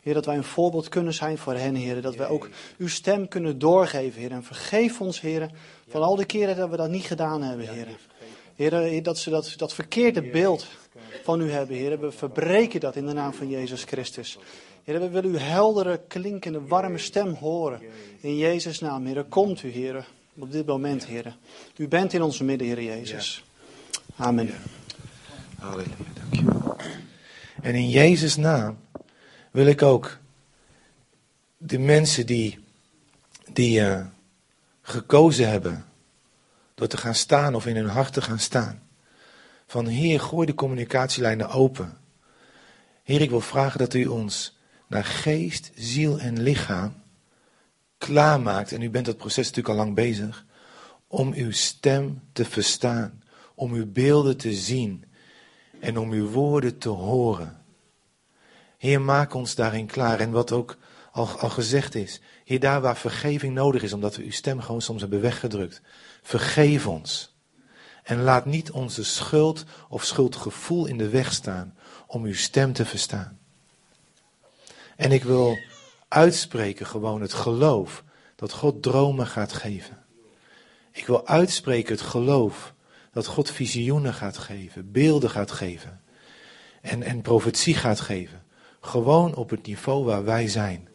Heer, dat wij een voorbeeld kunnen zijn voor hen, Heer. Dat wij ook uw stem kunnen doorgeven, Heer. En vergeef ons, Heer, van al die keren dat we dat niet gedaan hebben, Heer. Heer, dat ze dat, dat verkeerde beeld van u hebben, Heer. We verbreken dat in de naam van Jezus Christus. Heer, we willen uw heldere, klinkende, warme stem horen. In Jezus' naam, Heer. Komt u, Heer, op dit moment, Heer. U bent in onze midden, Heer Jezus. Amen. Halleluja, dankjewel. En in Jezus' naam wil ik ook de mensen die, die uh, gekozen hebben door te gaan staan of in hun hart te gaan staan. Van Heer, gooi de communicatielijnen open. Heer, ik wil vragen dat u ons naar geest, ziel en lichaam klaarmaakt. En u bent dat proces natuurlijk al lang bezig. Om uw stem te verstaan. Om uw beelden te zien. En om uw woorden te horen. Heer, maak ons daarin klaar. En wat ook al, gezegd is. Heer, daar waar vergeving nodig is, omdat we uw stem gewoon soms hebben weggedrukt. Vergeef ons. En laat niet onze schuld of schuldgevoel in de weg staan om uw stem te verstaan. En ik wil uitspreken gewoon het geloof dat God dromen gaat geven. Ik wil uitspreken het geloof dat God visioenen gaat geven, beelden gaat geven en, en profetie gaat geven. Gewoon op het niveau waar wij zijn.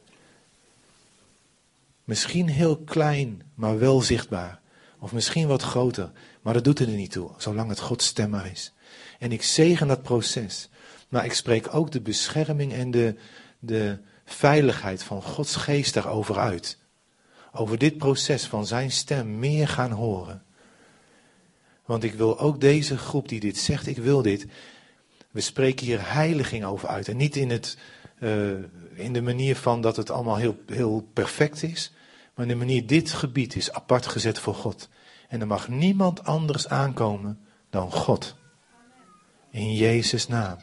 Misschien heel klein, maar wel zichtbaar. Of misschien wat groter, maar dat doet er niet toe, zolang het Gods stem maar is. En ik zegen dat proces. Maar ik spreek ook de bescherming en de, de veiligheid van Gods geest daarover uit. Over dit proces van zijn stem meer gaan horen. Want ik wil ook deze groep die dit zegt, ik wil dit. We spreken hier heiliging over uit. En niet in, het, uh, in de manier van dat het allemaal heel, heel perfect is. Maar in de manier, dit gebied is apart gezet voor God. En er mag niemand anders aankomen dan God. In Jezus' naam.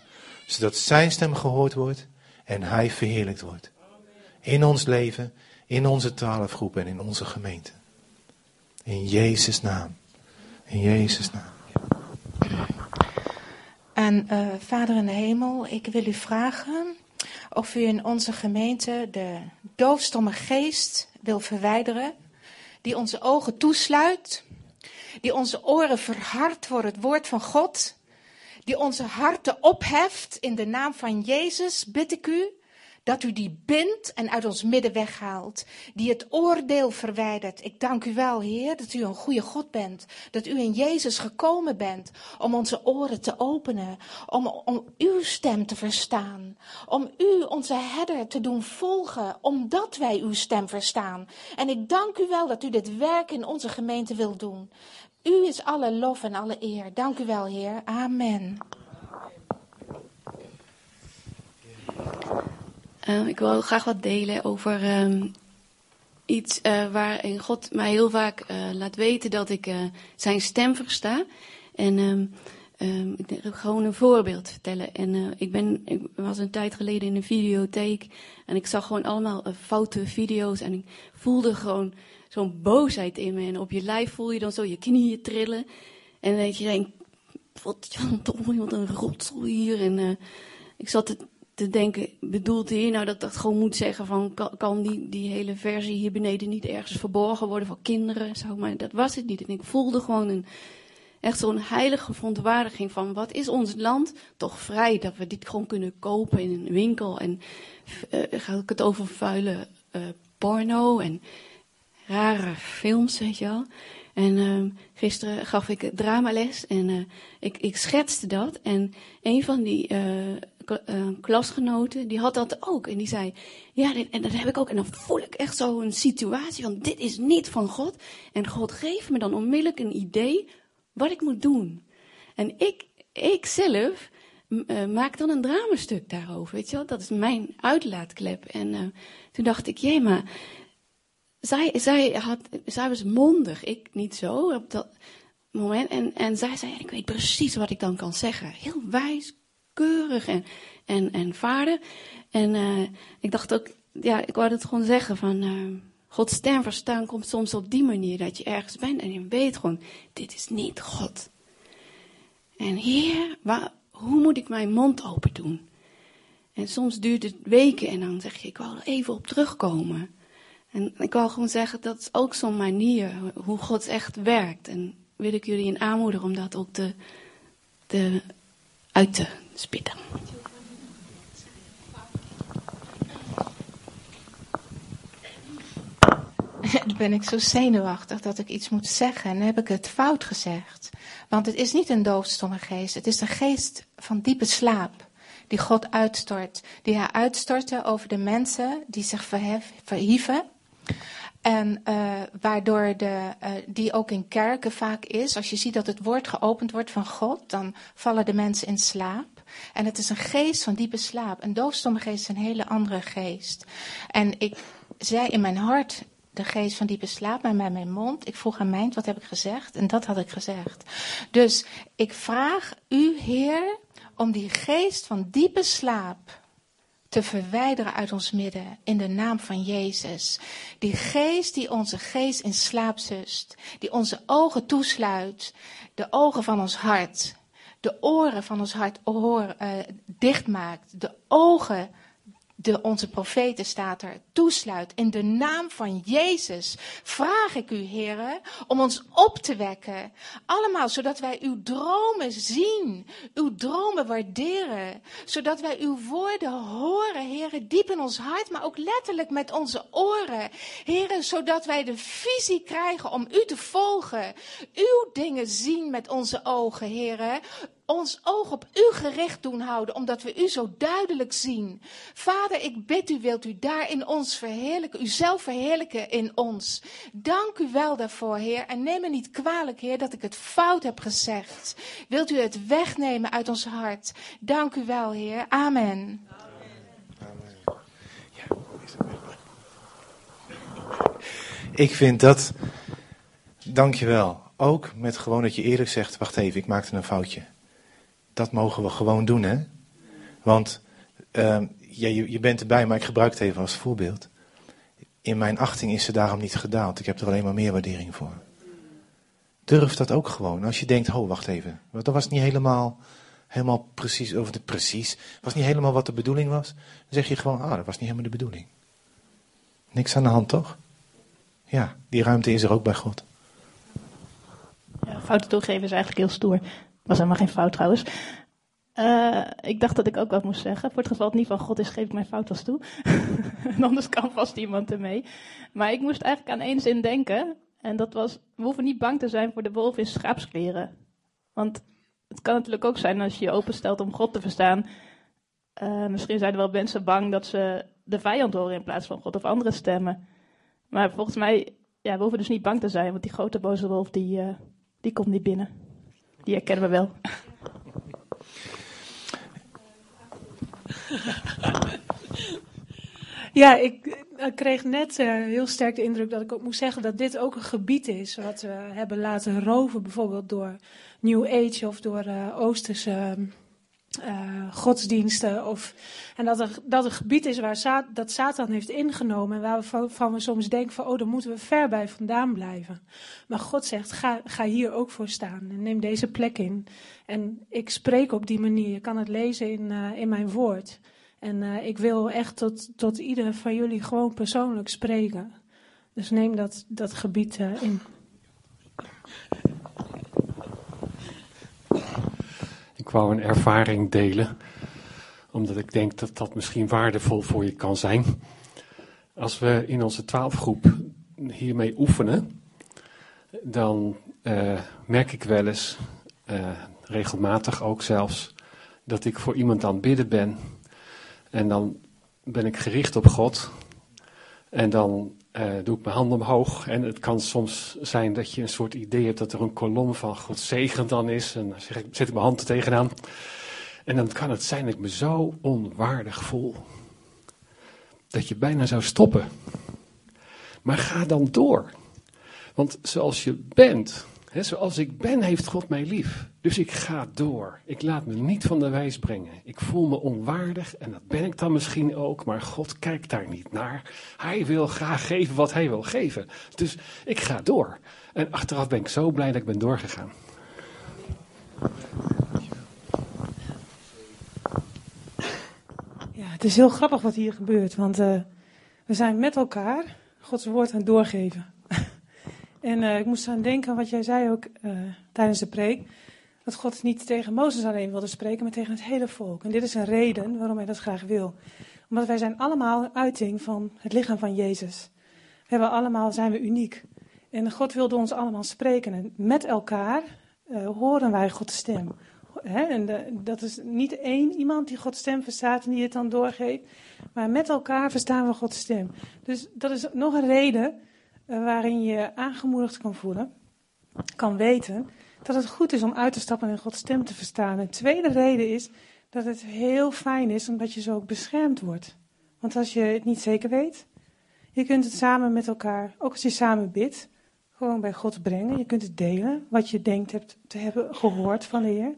Zodat zijn stem gehoord wordt en hij verheerlijkt wordt. In ons leven, in onze twaalfgroep en in onze gemeente. In Jezus' naam. In Jezus' naam. En uh, Vader in de hemel, ik wil u vragen of u in onze gemeente de doofstomme geest wil verwijderen, die onze ogen toesluit, die onze oren verhardt voor het woord van God, die onze harten opheft. In de naam van Jezus, bid ik u dat u die bindt en uit ons midden weghaalt, die het oordeel verwijdert. Ik dank u wel, Heer, dat u een goede God bent, dat u in Jezus gekomen bent om onze oren te openen, om, om uw stem te verstaan, om u, onze herder, te doen volgen, omdat wij uw stem verstaan. En ik dank u wel dat u dit werk in onze gemeente wilt doen. U is alle lof en alle eer. Dank u wel, Heer. Amen. Uh, ik wil graag wat delen over um, iets uh, waarin God mij heel vaak uh, laat weten dat ik zijn stem versta. En um, ehm, ik denk, gewoon een voorbeeld vertellen. En eh, ik, ben, ik was een tijd geleden in een videotheek en ik zag gewoon allemaal eh, foute video's en ik voelde gewoon zo'n boosheid in me. En op je lijf voel je dan zo je knieën trillen. En dan denk je, denk, wat, wat een rotsel hier. En ik zat te, te denken, bedoelt hij nou dat dat gewoon moet zeggen van, kan, die, die hele versie hier beneden niet ergens verborgen worden voor kinderen? Zo, maar dat was het niet. En ik voelde gewoon een, echt zo'n heilige verontwaardiging van, wat is ons land toch vrij dat we dit gewoon kunnen kopen in een winkel. En uh, ga ik het over vuile uh, porno en rare films, weet je wel. En uh, gisteren gaf ik dramales en uh, ik, ik schetste dat. En een van die uh, klasgenoten, die had dat ook. En die zei, ja, en dat heb ik ook. En dan voel ik echt zo een situatie van, dit is niet van God. En God geeft me dan onmiddellijk een idee wat ik moet doen. En ik, ik zelf maak dan een dramastuk daarover, weet je wel. Dat is mijn uitlaatklep. En toen dacht ik, jee, maar zij, zij, had, zij was mondig, ik niet zo op dat moment. En, en zij zei, ik weet precies wat ik dan kan zeggen. Heel wijs, keurig en, en, en vaardig. En uh, ik dacht ook, ja, ik wou het gewoon zeggen van... Uh, Gods stem verstaan komt soms op die manier dat je ergens bent en je weet gewoon, dit is niet God. En Heer, waar, hoe moet ik mijn mond open doen? En soms duurt het weken en dan zeg je, ik wil er even op terugkomen. En ik wil gewoon zeggen, dat is ook zo'n manier hoe God echt werkt. En wil ik jullie in aanmoedigen om dat ook te, te, uit Dan ben ik zo zenuwachtig dat ik iets moet zeggen. En heb ik het fout gezegd. Want het is niet een doofstomme geest. Het is de geest van diepe slaap. Die God uitstort. Die hij uitstortte over de mensen die zich verhieven. En uh, waardoor de, uh, die ook in kerken vaak is. Als je ziet dat het woord geopend wordt van God, dan vallen de mensen in slaap. En het is een geest van diepe slaap. Een doofstomme geest is een hele andere geest. En ik zei in mijn hart, de geest van diepe slaap, maar bij mijn mond. Ik vroeg aan mijn, wat heb ik gezegd? En dat had ik gezegd. Dus ik vraag u, Heer, om die geest van diepe slaap te verwijderen uit ons midden in de naam van Jezus. Die geest die onze geest in slaap zust, die onze ogen toesluit, de ogen van ons hart, de oren van ons hart oor, uh, dichtmaakt, de ogen de, onze profeten staat er, toesluit. In de naam van Jezus vraag ik u, heren, om ons op te wekken. Allemaal, zodat wij uw dromen zien, uw dromen waarderen. Zodat wij uw woorden horen, heren, diep in ons hart, maar ook letterlijk met onze oren. Heren, zodat wij de visie krijgen om u te volgen. Uw dingen zien met onze ogen, heren ons oog op u gericht doen houden, omdat we u zo duidelijk zien. Vader, ik bid u, wilt u daar in ons verheerlijken, u zelf verheerlijken in ons. Dank u wel daarvoor, Heer. En neem me niet kwalijk, Heer, dat ik het fout heb gezegd. Wilt u het wegnemen uit ons hart? Dank u wel, Heer. Amen. Amen. Ja, ik vind dat, dankjewel, ook met gewoon dat je eerlijk zegt, wacht even, ik maakte een foutje dat mogen we gewoon doen, hè? Want uh, ja, je, je, bent erbij, maar ik gebruik het even als voorbeeld. In mijn achting is ze daarom niet gedaald. Ik heb er alleen maar meer waardering voor. Durf dat ook gewoon. Als je denkt, oh, wacht even. Dat was niet helemaal, helemaal precies, over de precies. was niet helemaal wat de bedoeling was. Dan zeg je gewoon, ah, dat was niet helemaal de bedoeling. Niks aan de hand, toch? Ja, die ruimte is er ook bij God. Ja, fouten toegeven is eigenlijk heel stoer. Was helemaal geen fout trouwens. Uh, ik dacht dat ik ook wat moest zeggen. Voor het geval het niet van God is, geef ik mijn fout als toe. anders kan vast iemand ermee. Maar ik moest eigenlijk aan één zin denken. En dat was, we hoeven niet bang te zijn voor de wolf in schaapskleren. Want het kan natuurlijk ook zijn als je je openstelt om God te verstaan. Uh, misschien zijn er wel mensen bang dat ze de vijand horen in plaats van God of andere stemmen. Maar volgens mij, ja, we hoeven dus niet bang te zijn, want die grote boze wolf, die, uh, die komt niet binnen. Die herkennen we wel. Ja, ik, kreeg net uh, heel sterk de indruk dat ik ook moest zeggen dat dit ook een gebied is wat we hebben laten roven, bijvoorbeeld door New Age of door uh, Oosterse uh, godsdiensten. Of, en dat er, dat een gebied is waar dat Satan heeft ingenomen. En waarvan we soms denken van, oh, daar moeten we ver bij vandaan blijven. Maar God zegt, ga, ga hier ook voor staan. En neem deze plek in. En ik spreek op die manier. Je kan het lezen in, uh, in mijn woord. En uh, ik wil echt tot, tot ieder van jullie gewoon persoonlijk spreken. Dus neem dat, dat gebied in. Ik wou een ervaring delen, omdat ik denk dat dat misschien waardevol voor je kan zijn. Als we in onze twaalfgroep hiermee oefenen, dan uh, merk ik wel eens, uh, regelmatig ook zelfs, dat ik voor iemand aan het bidden ben. En dan ben ik gericht op God. En dan uh, doe ik mijn handen omhoog. En het kan soms zijn dat je een soort idee hebt dat er een kolom van God zegen dan is. En dan zeg ik, zet ik mijn hand er tegenaan. En dan kan het zijn dat ik me zo onwaardig voel. Dat je bijna zou stoppen. Maar ga dan door. Want zoals je bent, Zoals ik ben, heeft God mij lief. Dus ik ga door. Ik laat me niet van de wijs brengen. Ik voel me onwaardig en dat ben ik dan misschien ook, maar God kijkt daar niet naar. Hij wil graag geven wat hij wil geven. Dus ik ga door. En achteraf ben ik zo blij dat ik ben doorgegaan. Ja, het is heel grappig wat hier gebeurt, want uh, we zijn met elkaar Gods woord aan het doorgeven. En uh, ik moest aan denken wat jij zei ook uh, tijdens de preek. Dat God niet tegen Mozes alleen wilde spreken, maar tegen het hele volk. En dit is een reden waarom hij dat graag wil. Omdat wij zijn allemaal een uiting van het lichaam van Jezus. We hebben allemaal, zijn we uniek. En God wilde ons allemaal spreken. En met elkaar uh, horen wij Gods stem. En dat is niet één iemand die Gods stem verstaat en die het dan doorgeeft. Maar met elkaar verstaan we Gods stem. Dus dat is nog een reden waarin je aangemoedigd kan voelen, kan weten dat het goed is om uit te stappen en Gods stem te verstaan. Een tweede reden is dat het heel fijn is omdat je zo ook beschermd wordt. Want als je het niet zeker weet, je kunt het samen met elkaar, ook als je samen bidt, gewoon bij God brengen. Je kunt het delen, wat je denkt hebt te hebben gehoord van de Heer.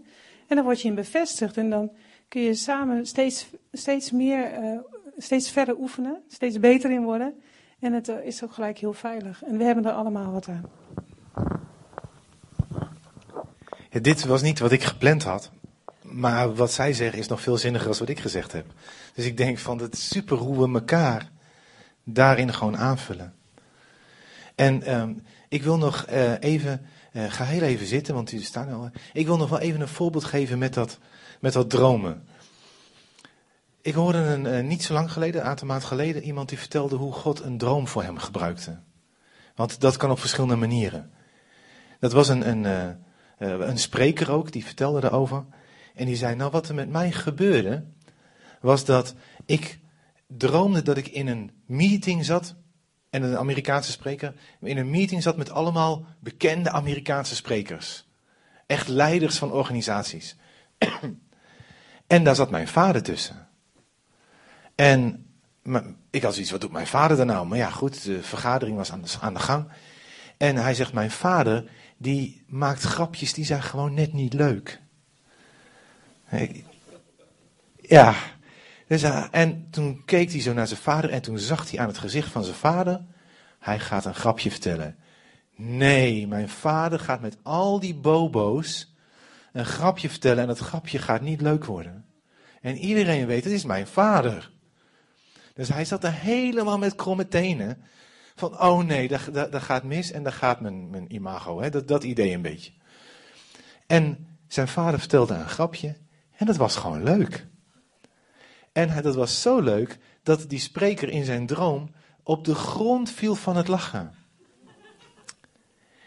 En dan word je in bevestigd en dan kun je samen steeds, steeds meer, uh, steeds verder oefenen, steeds beter in worden. En het uh, is ook gelijk heel veilig. En we hebben er allemaal wat aan. Ja, dit was niet wat ik gepland had. Maar wat zij zeggen is nog veel zinniger dan wat ik gezegd heb. Dus ik denk van het super hoe we elkaar daarin gewoon aanvullen. En um, ik wil nog uh, even, uh, ga heel even zitten, want u staat al. Ik wil nog wel even een voorbeeld geven met dat, met dat dromen. Ik hoorde een, uh, niet zo lang geleden, een aantal maanden geleden, iemand die vertelde hoe God een droom voor hem gebruikte. Want dat kan op verschillende manieren. Dat was een, een, uh, uh, een spreker ook, die vertelde daarover. En die zei, nou wat er met mij gebeurde, was dat ik droomde dat ik in een meeting zat, en een Amerikaanse spreker, in een meeting zat met allemaal bekende Amerikaanse sprekers. Echt leiders van organisaties. en daar zat mijn vader tussen. En ik had zoiets, wat doet mijn vader er nou? Maar ja, goed, de vergadering was aan de, aan de gang. En hij zegt, mijn vader, die maakt grapjes, die zijn gewoon net niet leuk. Ja. Dus, uh, en toen keek hij zo naar zijn vader en toen zag hij aan het gezicht van zijn vader, hij gaat een grapje vertellen. Nee, mijn vader gaat met al die bobo's een grapje vertellen en dat grapje gaat niet leuk worden. En iedereen weet, het is mijn vader. Dus hij zat er helemaal met kromme tenen. Van, oh nee, dat, dat, gaat mis en dat gaat mijn, mijn imago. Hè? Dat, dat idee een beetje. En zijn vader vertelde een grapje. En dat was gewoon leuk. En dat was zo leuk dat die spreker in zijn droom op de grond viel van het lachen.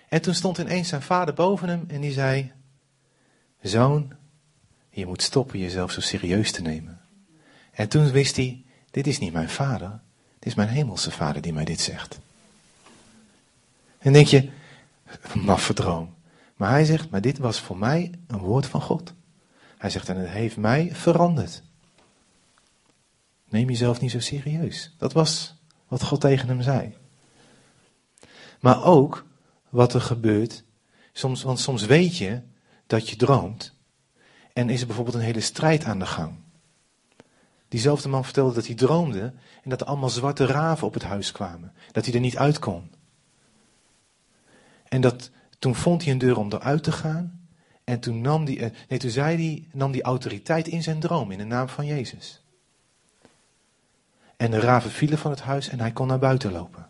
En toen stond ineens zijn vader boven hem en die zei: Zoon, je moet stoppen jezelf zo serieus te nemen. En toen wist hij: dit is niet mijn vader. Het is mijn hemelse vader die mij dit zegt. En denk je, maffe droom. Maar hij zegt, maar dit was voor mij een woord van God. Hij zegt, en het heeft mij veranderd. Neem jezelf niet zo serieus. Dat was wat God tegen hem zei. Maar ook wat er gebeurt. Soms, want soms weet je dat je droomt. En is er bijvoorbeeld een hele strijd aan de gang. Diezelfde man vertelde dat hij droomde en dat er allemaal zwarte raven op het huis kwamen. Dat hij er niet uit kon. En dat, toen vond hij een deur om eruit te gaan. En toen, nam die, eh, nee, toen zei hij, nam die autoriteit in zijn droom in de naam van Jezus. En de raven vielen van het huis en hij kon naar buiten lopen.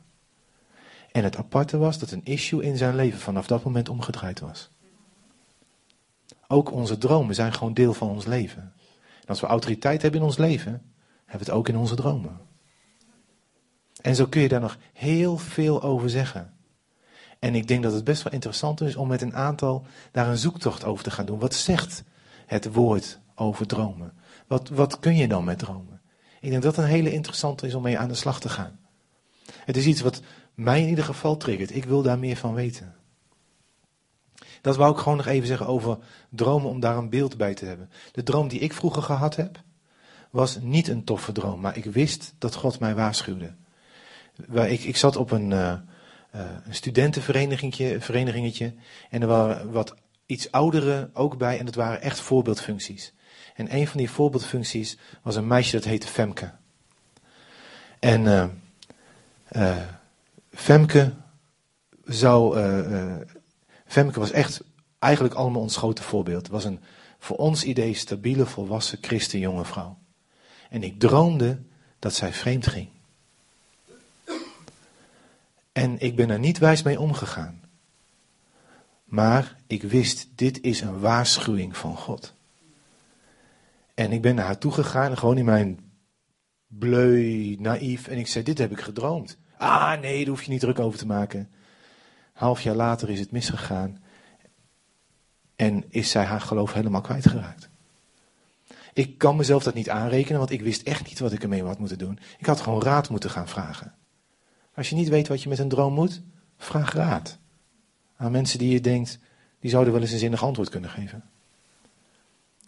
En het aparte was dat een issue in zijn leven vanaf dat moment omgedraaid was. Ook onze dromen zijn gewoon deel van ons leven. Als we autoriteit hebben in ons leven, hebben we het ook in onze dromen. En zo kun je daar nog heel veel over zeggen. En ik denk dat het best wel interessant is om met een aantal daar een zoektocht over te gaan doen. Wat zegt het woord over dromen? Wat, wat kun je dan met dromen? Ik denk dat dat een hele interessante is om mee aan de slag te gaan. Het is iets wat mij in ieder geval triggert. Ik wil daar meer van weten. Dat wou ik gewoon nog even zeggen over dromen, om daar een beeld bij te hebben. De droom die ik vroeger gehad heb, was niet een toffe droom, maar ik wist dat God mij waarschuwde. Ik, ik zat op een, uh, een studentenverenigingetje verenigingetje, en er waren wat iets ouderen ook bij en dat waren echt voorbeeldfuncties. En een van die voorbeeldfuncties was een meisje dat heette Femke. En uh, Femke zou Femke was echt eigenlijk allemaal ons grote voorbeeld. Was een voor ons idee stabiele, volwassen christen jonge vrouw. En ik droomde dat zij vreemd ging. En ik ben er niet wijs mee omgegaan. Maar ik wist, dit is een waarschuwing van God. En ik ben naar haar toegegaan, gewoon in mijn bleu, naïef. En ik zei, dit heb ik gedroomd. Ah nee, daar hoef je niet druk over te maken. Half jaar later is het misgegaan. En is zij haar geloof helemaal kwijtgeraakt. Ik kan mezelf dat niet aanrekenen, want ik wist echt niet wat ik ermee had moeten doen. Ik had gewoon raad moeten gaan vragen. Als je niet weet wat je met een droom moet, vraag raad. Aan mensen die je denkt, die zouden wel eens een zinnig antwoord kunnen geven.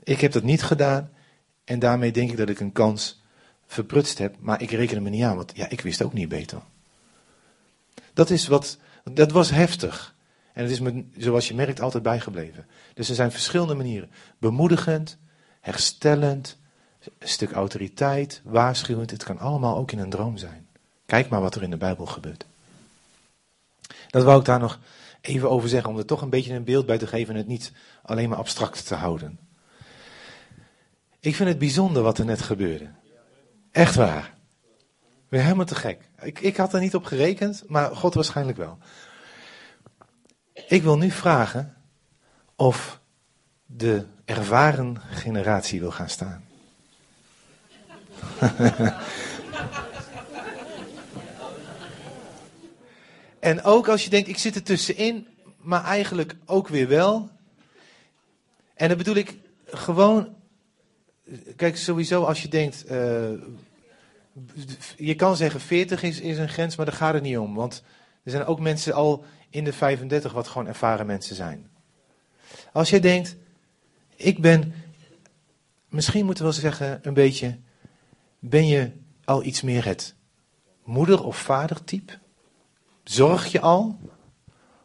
Ik heb dat niet gedaan en daarmee denk ik dat ik een kans verprutst heb, maar ik reken me niet aan, want ja, ik wist ook niet beter. Dat is wat dat was heftig. En het is me, zoals je merkt, altijd bijgebleven. Dus er zijn verschillende manieren. Bemoedigend, herstellend, een stuk autoriteit, waarschuwend. Het kan allemaal ook in een droom zijn. Kijk maar wat er in de Bijbel gebeurt. Dat wou ik daar nog even over zeggen, om er toch een beetje een beeld bij te geven en het niet alleen maar abstract te houden. Ik vind het bijzonder wat er net gebeurde. Echt waar. Ben helemaal te gek. Ik, ik had er niet op gerekend, maar God waarschijnlijk wel. Ik wil nu vragen of de ervaren generatie wil gaan staan. en ook als je denkt, ik zit er tussenin, maar eigenlijk ook weer wel. En dan bedoel ik gewoon, kijk sowieso als je denkt, uh, je kan zeggen 40 is, is een grens, maar daar gaat het niet om. Want er zijn ook mensen al in de 35 wat gewoon ervaren mensen zijn. Als je denkt, ik ben, misschien moeten we wel zeggen een beetje, ben je al iets meer het moeder- of vadertype? Zorg je al?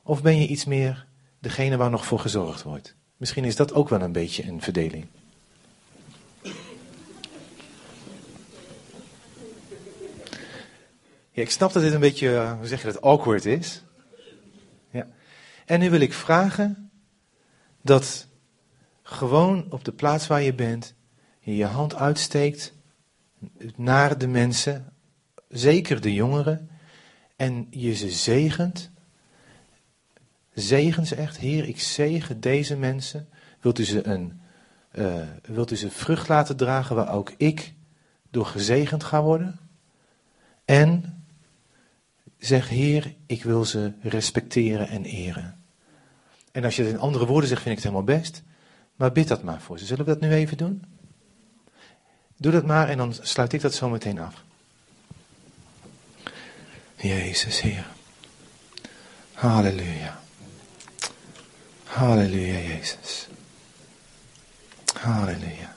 Of ben je iets meer degene waar nog voor gezorgd wordt? Misschien is dat ook wel een beetje een verdeling. Ik snap dat dit een beetje, uh, hoe zeg je dat, awkward is. Ja. En nu wil ik vragen dat gewoon op de plaats waar je bent, je je hand uitsteekt naar de mensen, zeker de jongeren, en je ze zegent. Zegen ze echt, Heer, ik zegen deze mensen. Wilt u ze, een, uh, wilt u ze vrucht laten dragen waar ook ik door gezegend ga worden? En Zeg, Heer, ik wil ze respecteren en eren. En als je het in andere woorden zegt, vind ik het helemaal best. Maar bid dat maar voor ze. Zullen we dat nu even doen? Doe dat maar en dan sluit ik dat zo meteen af. Jezus, Heer. Halleluja. Halleluja, Jezus. Halleluja.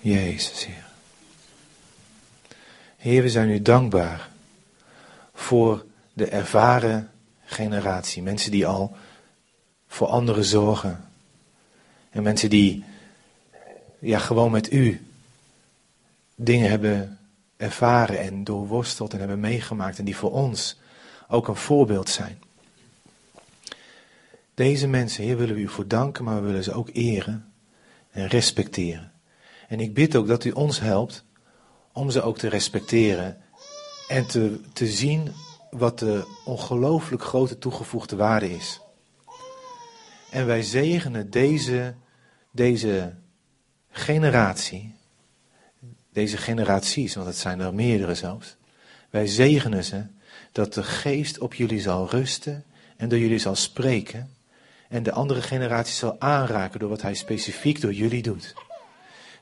Jezus, Heer. Heer, we zijn u dankbaar voor de ervaren generatie. Mensen die al voor anderen zorgen. En mensen die ja, gewoon met u dingen hebben ervaren en doorworsteld en hebben meegemaakt en die voor ons ook een voorbeeld zijn. Deze mensen, Heer, willen we u voor danken, maar we willen ze ook eren en respecteren. En ik bid ook dat u ons helpt om ze ook te respecteren en te, te zien wat de ongelooflijk grote toegevoegde waarde is. En wij zegenen deze, deze generatie, deze generaties, want het zijn er meerdere zelfs. Wij zegenen ze dat de geest op jullie zal rusten en door jullie zal spreken. En de andere generatie zal aanraken door wat hij specifiek door jullie doet.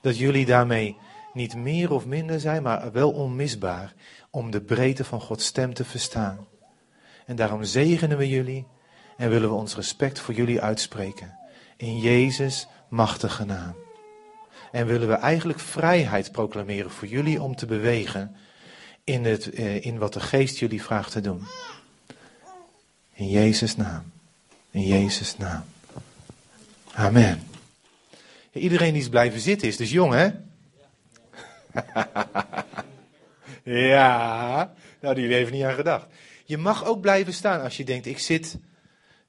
Dat jullie daarmee niet meer of minder zijn, maar wel onmisbaar om de breedte van Gods stem te verstaan. En daarom zegenen we jullie en willen we ons respect voor jullie uitspreken. In Jezus' machtige naam. En willen we eigenlijk vrijheid proclameren voor jullie om te bewegen in, het, eh, in wat de geest jullie vraagt te doen. In Jezus' naam. In Jezus' naam. Amen. Iedereen die is blijven zitten is dus jong, hè? ja, nou die heeft niet aan gedacht. Je mag ook blijven staan als je denkt, ik zit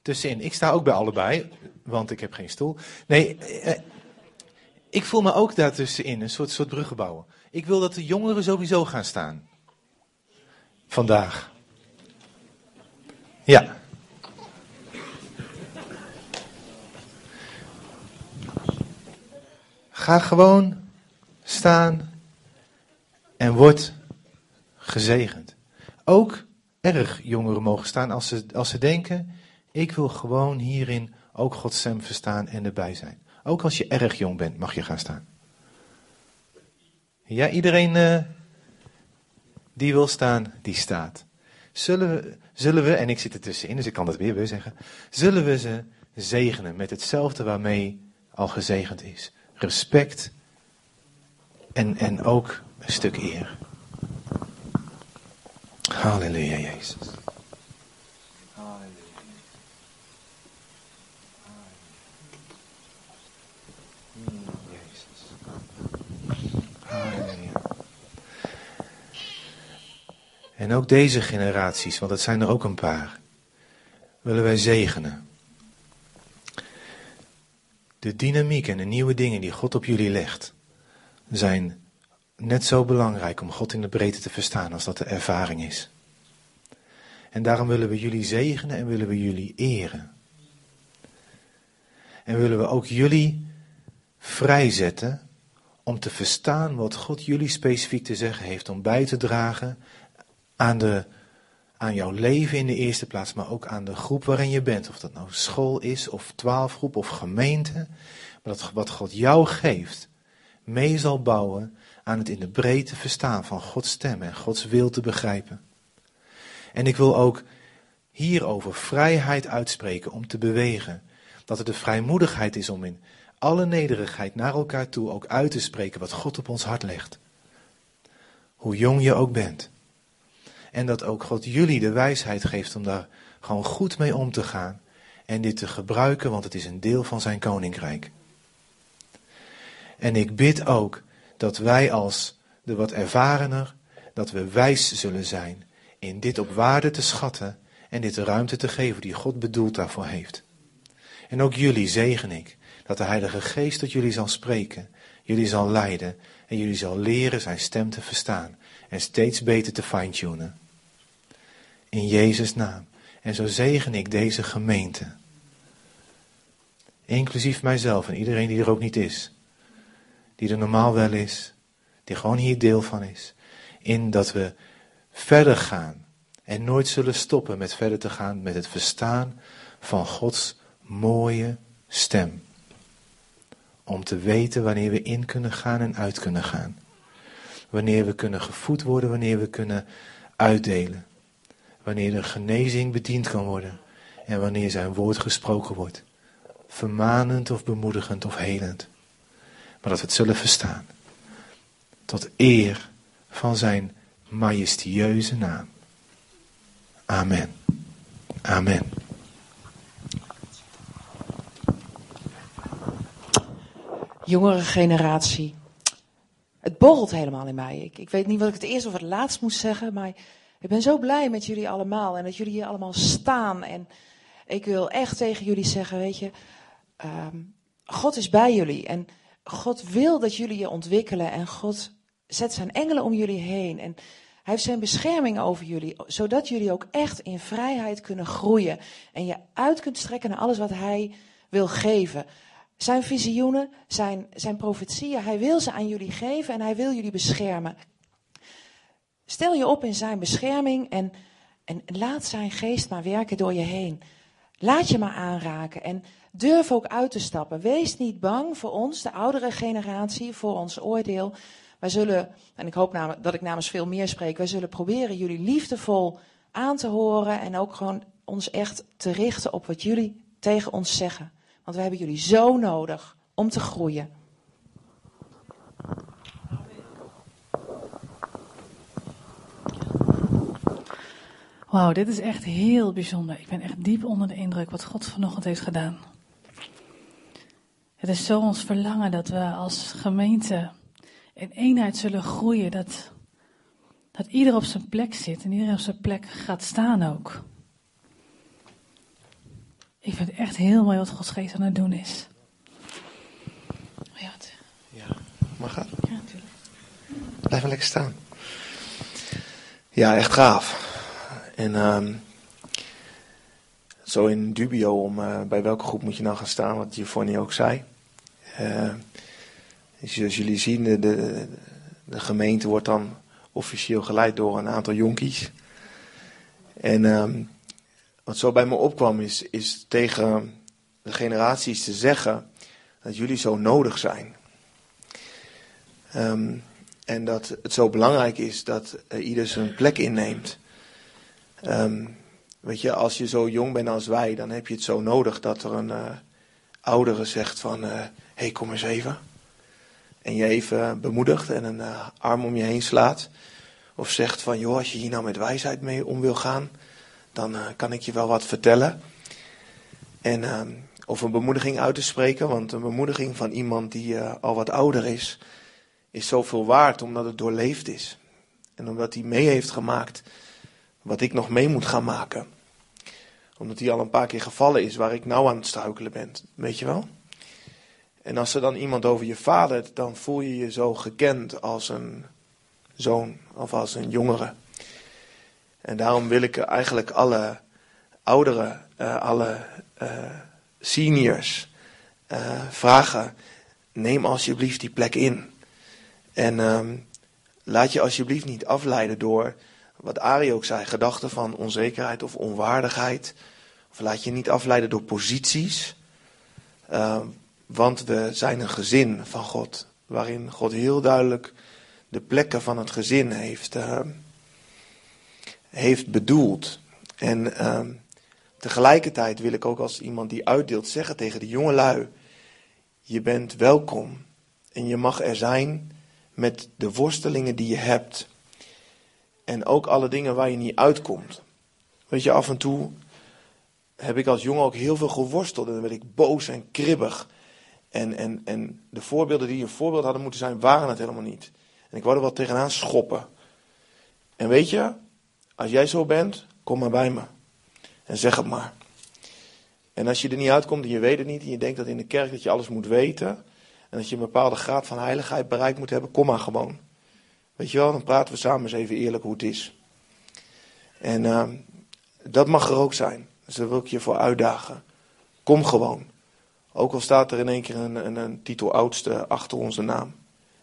tussenin. Ik sta ook bij allebei, want ik heb geen stoel. Nee, eh, ik voel me ook daartussenin, een soort, soort bruggen bouwen. Ik wil dat de jongeren sowieso gaan staan. Vandaag. Ja. Ga gewoon staan en word gezegend. Ook erg jongeren mogen staan als ze, als ze denken, ik wil gewoon hierin ook Gods verstaan en erbij zijn. Ook als je erg jong bent, mag je gaan staan. Ja, iedereen uh, die wil staan, die staat. Zullen we, zullen we, en ik zit er tussenin, dus ik kan dat weer weer zeggen. Zullen we ze zegenen met hetzelfde waarmee al gezegend is. Respect en, en ook een stuk eer. Halleluja, Jezus. En ook deze generaties, want het zijn er ook een paar, willen wij zegenen. De dynamiek en de nieuwe dingen die God op jullie legt, zijn net zo belangrijk om God in de breedte te verstaan als dat de ervaring is. En daarom willen we jullie zegenen en willen we jullie eren. En willen we ook jullie vrijzetten om te verstaan wat God jullie specifiek te zeggen heeft, om bij te dragen aan, de, aan jouw leven in de eerste plaats, maar ook aan de groep waarin je bent. Of dat nou school is, of twaalfgroep, of gemeente. Maar dat wat God jou geeft, mee zal bouwen aan het in de breedte verstaan van Gods stem en Gods wil te begrijpen. En ik wil ook hierover vrijheid uitspreken om te bewegen. Dat het de vrijmoedigheid is om in alle nederigheid naar elkaar toe ook uit te spreken wat God op ons hart legt. Hoe jong je ook bent. En dat ook God jullie de wijsheid geeft om daar gewoon goed mee om te gaan. En dit te gebruiken, want het is een deel van zijn koninkrijk. En ik bid ook dat wij als de wat ervarener, dat we wijs zullen zijn in dit op waarde te schatten en dit de ruimte te geven die God bedoeld daarvoor heeft. En ook jullie zegen ik, dat de Heilige Geest tot jullie zal spreken, jullie zal leiden en jullie zal leren zijn stem te verstaan en steeds beter te fine-tunen. In Jezus' naam. En zo zegen ik deze gemeente. Inclusief mijzelf en iedereen die er ook niet is. Die er normaal wel is. Die gewoon hier deel van is. In dat we verder gaan. En nooit zullen stoppen met verder te gaan met het verstaan van Gods mooie stem. Om te weten wanneer we in kunnen gaan en uit kunnen gaan. Wanneer we kunnen gevoed worden, wanneer we kunnen uitdelen wanneer de genezing bediend kan worden en wanneer zijn woord gesproken wordt. Vermanend of bemoedigend of helend maar dat we het zullen verstaan. Tot eer van zijn majestueuze naam. Amen. Amen. Jongere generatie. Het borrelt helemaal in mij. Ik, ik weet niet wat ik het eerst of het laatst moest zeggen, maar ik ben zo blij met jullie allemaal en dat jullie hier allemaal staan. En ik wil echt tegen jullie zeggen, weet je, ehm, God is bij jullie. En God wil dat jullie je ontwikkelen en God zet zijn engelen om jullie heen. En hij heeft zijn bescherming over jullie, zodat jullie ook echt in vrijheid kunnen groeien. En je uit kunt strekken naar alles wat hij wil geven. Zijn visioenen, zijn, zijn profetieën, hij wil ze aan jullie geven en hij wil jullie beschermen. Stel je op in zijn bescherming en, en laat zijn geest maar werken door je heen. Laat je maar aanraken en durf ook uit te stappen. Wees niet bang voor ons, de oudere generatie, voor ons oordeel. Wij zullen, en ik hoop dat ik namens veel meer spreek, wij zullen proberen jullie liefdevol aan te horen en ook gewoon ons echt te richten op wat jullie tegen ons zeggen. Want we hebben jullie zo nodig om te groeien. Wauw, dit is echt heel bijzonder. Ik ben echt diep onder de indruk wat God vanochtend heeft gedaan. Het is zo ons verlangen dat we als gemeente in eenheid zullen groeien. Dat, dat ieder op zijn plek zit en ieder op zijn plek gaat staan ook. Ik vind het echt heel mooi wat Gods geest aan het doen is. Ja, ja mag dat? Ja, natuurlijk. Blijf maar lekker staan. Ja, echt gaaf. En um, zo in dubio om uh, bij welke groep moet je nou gaan staan, wat Giovanni ook zei. Uh, zoals jullie zien, de, de, gemeente wordt dan officieel geleid door een aantal jonkies. En um, wat zo bij me opkwam is, is tegen de generaties te zeggen dat jullie zo nodig zijn. Um, en dat het zo belangrijk is dat ieder zijn plek inneemt. Um, weet je, als je zo jong bent als wij, dan heb je het zo nodig dat er een uh, oudere zegt van, uh, hey, kom eens even. En je even bemoedigt en een uh, arm om je heen slaat. Of zegt van, joh, als je hier nou met wijsheid mee om wil gaan, dan kan ik je wel wat vertellen. En, ehm, of een bemoediging uit te spreken, want een bemoediging van iemand die al wat ouder is, is zoveel waard omdat het doorleefd is. En omdat hij mee heeft gemaakt wat ik nog mee moet gaan maken. Omdat hij al een paar keer gevallen is waar ik nou aan het struikelen ben. Weet je wel? En als er dan iemand over je vader, dan voel je je zo gekend als een zoon of als een jongere. En daarom wil ik eigenlijk alle ouderen, uh, alle uh, seniors uh, vragen: neem alsjeblieft die plek in. En um, laat je alsjeblieft niet afleiden door wat Ari ook zei, gedachten van onzekerheid of onwaardigheid. Of laat je niet afleiden door posities. Uh, want we zijn een gezin van God, waarin God heel duidelijk de plekken van het gezin heeft, uh, heeft bedoeld. En uh, tegelijkertijd wil ik ook als iemand die uitdeelt zeggen tegen de jonge lui: Je bent welkom en je mag er zijn met de worstelingen die je hebt. En ook alle dingen waar je niet uitkomt. Weet je, af en toe heb ik als jongen ook heel veel geworsteld. En dan werd ik boos en kribbig. En, en, en de voorbeelden die een voorbeeld hadden moeten zijn, waren het helemaal niet. En ik wou er wel tegenaan schoppen. En weet je, als jij zo bent, kom maar bij me. En zeg het maar. En als je er niet uitkomt en je weet het niet, en je denkt dat in de kerk dat je alles moet weten, en dat je een bepaalde graad van heiligheid bereikt moet hebben, kom maar gewoon. Weet je wel, dan praten we samen eens even eerlijk hoe het is. En uh, dat mag er ook zijn. Dus daar wil ik je voor uitdagen. Kom gewoon. Ook al staat er in één keer een, een, een titel oudste achter onze naam.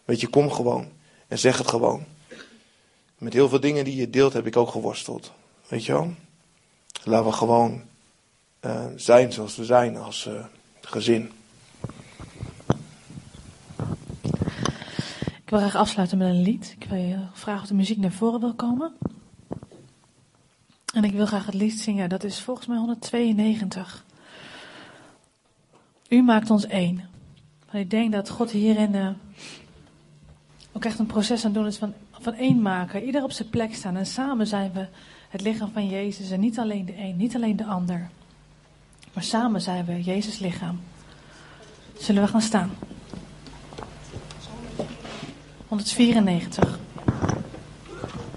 Weet je, kom gewoon. En zeg het gewoon. Met heel veel dingen die je deelt heb ik ook geworsteld. Weet je wel? Laten we gewoon uh, zijn zoals we zijn als uh, gezin. Ik wil graag afsluiten met een lied. Ik wil je vragen of de muziek naar voren wil komen. En ik wil graag het lied zingen. Dat is volgens mij 192. U maakt ons één. Ik denk dat God hierin eh, ook echt een proces aan doen is van, van één maken. Ieder op zijn plek staan en samen zijn we het lichaam van Jezus. En niet alleen de een, niet alleen de ander. Maar samen zijn we Jezus lichaam. Zullen we gaan staan? 194.